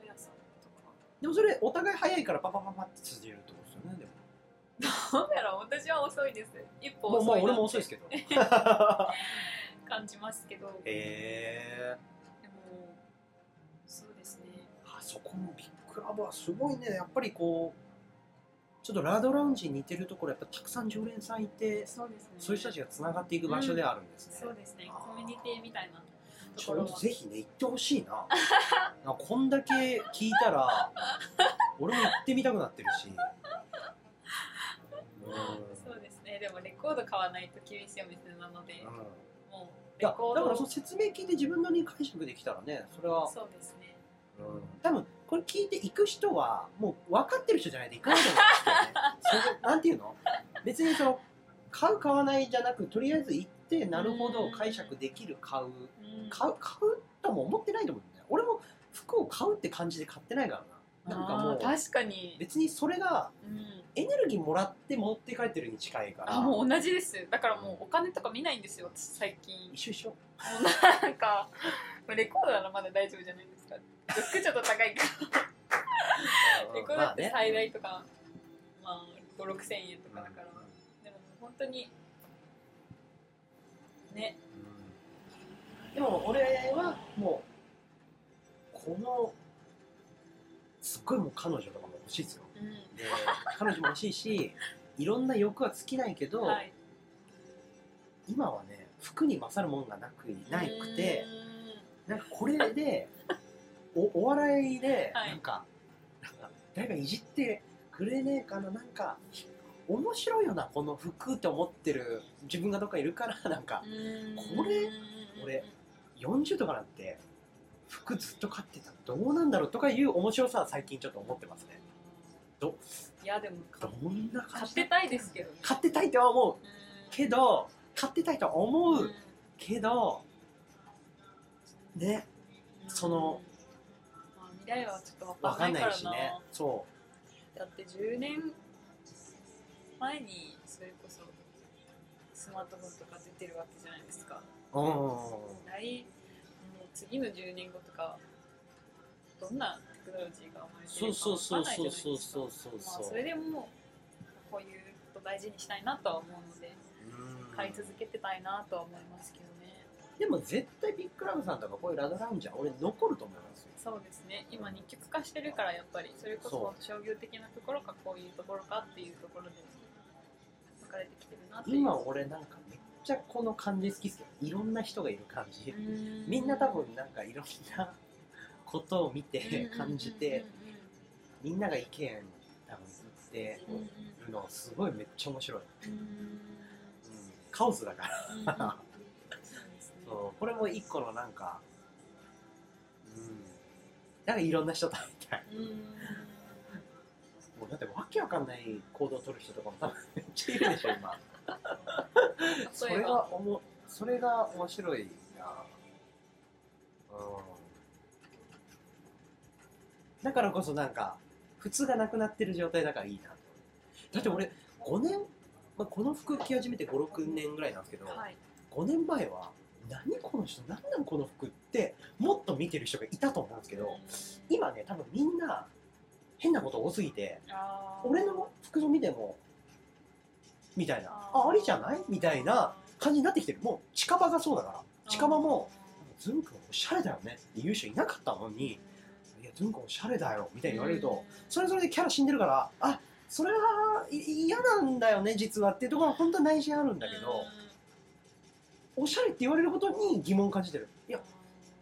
速さとか。ー、でもそれお互い早いからパパパパって通じるってことですよねでも。なんだろう私は遅いです。一歩遅いなって俺も遅いですけど。感じますけど。へえそうですねあそこのビッグラブはすごいね。やっぱりこうちょっとラードラウンジに似てるところやっぱたくさん常連さんいてそうですね。そういう人たちがつながっていく場所であるんですね、そうですね。コミュニティみたいなちょっとぜひね行ってほしいな。なこんだけ聞いたら俺も行ってみたくなってるし。うんそうですね。でもレコード買わないと厳しいお店なのでうん。もういやだからその説明聞いて自分なりに解釈できたらねそれは、そうですね。うん多分これ聞いて行く人はもう分かってる人じゃないと行かないと思うんですよね。なんていうの？別にその買う買わないじゃなくとりあえず行ってなるほど解釈できる買う。うん。買う買うとも思ってないと思うんだよ俺も服を買うって感じで買ってないからな。なんかもう確かに、別にそれがうん、エネルギーもらって持って帰ってるに近いから。あもう同じです。だからもうお金とか見ないんですよ私最近。一緒一緒。も うなんかレコードならまだ大丈夫じゃないですちょっと高いから。レコードって最大とか、まあ、5 6千円とかだから、でも本当にね。うん。でも俺はもうこのすっごいもう彼女とかも欲しいですよ。うん。で彼女も欲しいしいろんな欲は尽きないけど、はい。今はね服に勝るものがなくなくてなんかこれで おお笑いではい。なんか、なんか誰かいじってくれねえかななんか面白いよなこの服って思ってる自分がどっかいるから なんかこれ俺40とかなんて服ずっと買ってたらどうなんだろうとかいう面白さは最近ちょっと思ってますね。どいやでもどんな感じ買ってたいですけどね。買ってたいとは思う。うん。けど買ってたいとは思う。うん。けどねそのちょっとわわかんないいしねそだって10年前にそれこそスマートフォンとか出てるわけじゃないですか。うもう次の10年後とかどんなテクノロジーが生まれてそうるかそうそうわかんないじゃそうないですかそうそうそうまあ、そうそれでもこういうこと大事にしたいなとは思うのでうん。買い続けてたいなとは思いますけどねでも絶対ビッグラブさんとかこういうラドラウンジャー俺残ると思いますよ。そうですね。今二極化してるからやっぱり。それこそ商業的なところかこういうところかっていうところで分かれてきてるなって今俺なんかめっちゃこの感じ好きっすよいろんな人がいる感じ。うん。みんな多分なんかいろんなことを見て感じてみんなが意見多分言ってるのすごいめっちゃ面白い、うん、カオスだからうこれも一個のなんかうん。なんかいろんな人と会いたい。うん。もうだってわけわかんない行動を取る人とかも多分めっちゃいるでしょ今。それがおもそれが面白いな。うん。だからこそなんか普通がなくなってる状態だからいいなだって俺5年、まあ、この服着始めて56年ぐらいなんですけど、はい。5年前は何この人何なんこの服ってもっと見てる人がいたと思うんですけど今ね多分みんな変なこと多すぎて俺の服装見てもみたいな。あー。あありじゃないみたいな感じになってきてる。もう近場がそうだから。近場もズン君おしゃれだよね。って言う人いなかったのにいやズン君おしゃれだよ。みたいに言われるとそれはそれでキャラ死んでるからあそれはい嫌なんだよね実はっていうところは本当は内心あるんだけどおしゃれって言われることに疑問を感じてる。いや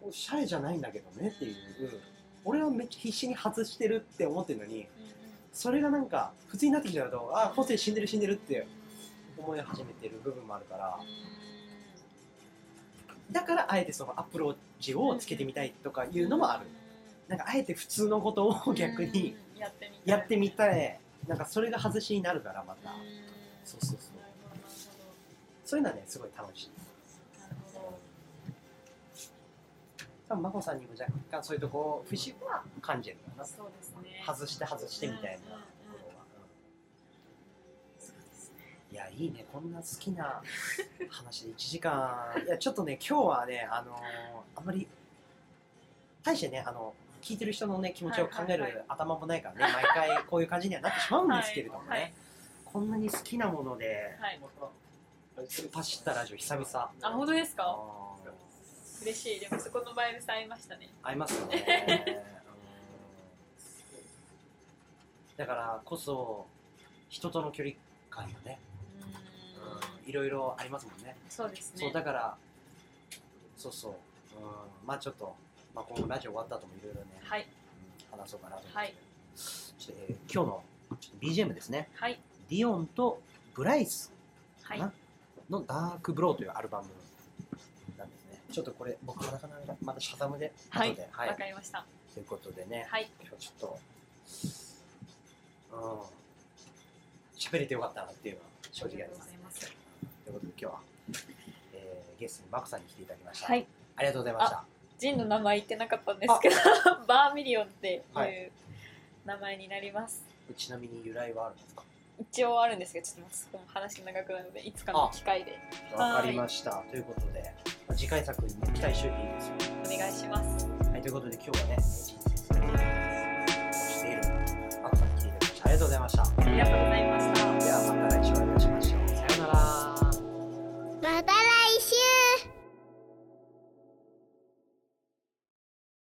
おしゃれじゃないんだけどねっていう。俺はめっちゃ必死に外してるって思ってるのにそれがなんか普通になってきちゃう？とあ個性死んでる死んでるって思い始めてる部分もあるから。だからあえてそのアプローチをつけてみたいとかいうのもある。なんかあえて普通のことを 逆にやってみたい。なんかそれが外しになるからまた。うんそうそうそう。そういうのはねすごい楽しい。ほど多分真帆さんにも若干そういうとこ節は感じるかな。どそうですね。外して外してみたいな。ところは、いやいいね。こんな好きな話で1時間。いやちょっとね今日はねあのーあんまり大してねあの聞いてる人のね気持ちを考える頭もないからね、毎回こういう感じにはなってしまうんですけれどもね、はいはい。こんなに好きなものではい。パシったラジオ久々。あ本当ですか？嬉しい。でもそこのバイブス合いましたね。合いますよね。うんだからこそ人との距離感よね、うん、いろいろありますもんね。そうですね。そうだからそうそう、うん、まあちょっと、まあ、このラジオ終わった後もいろいろね、はい。うん、話そうかなと思って、はい。えー今日のちょっと BGM ですね。はい。ディオンとブライスはい。かな、のダークブローというアルバムちょっとこれ僕裸ながらまたシャザムで。はい後ではい。わかりました。ということでね、はい。今日ちょっとうん。喋れてよかったなっていうのは正直あります。ありがということで今日は、えーゲストにマコさんに来ていただきました、はい。ありがとうございました。ジンの名前言ってなかったんですけど バーミリオンっていうはい。名前になります、ちなみに由来はあるんですか？一応あるんですけどちょっとそこも話長くなるのでいつかの機会で。わかりました。ということで、ま、次回作に、ね、期待しておいていいですよ。お願いしますはいということで今日はね人生設計をしているあったに来ていただきましてありがとうございました。ありがとうございました。ではまた来週お会いしましょう。さようなら。また来週。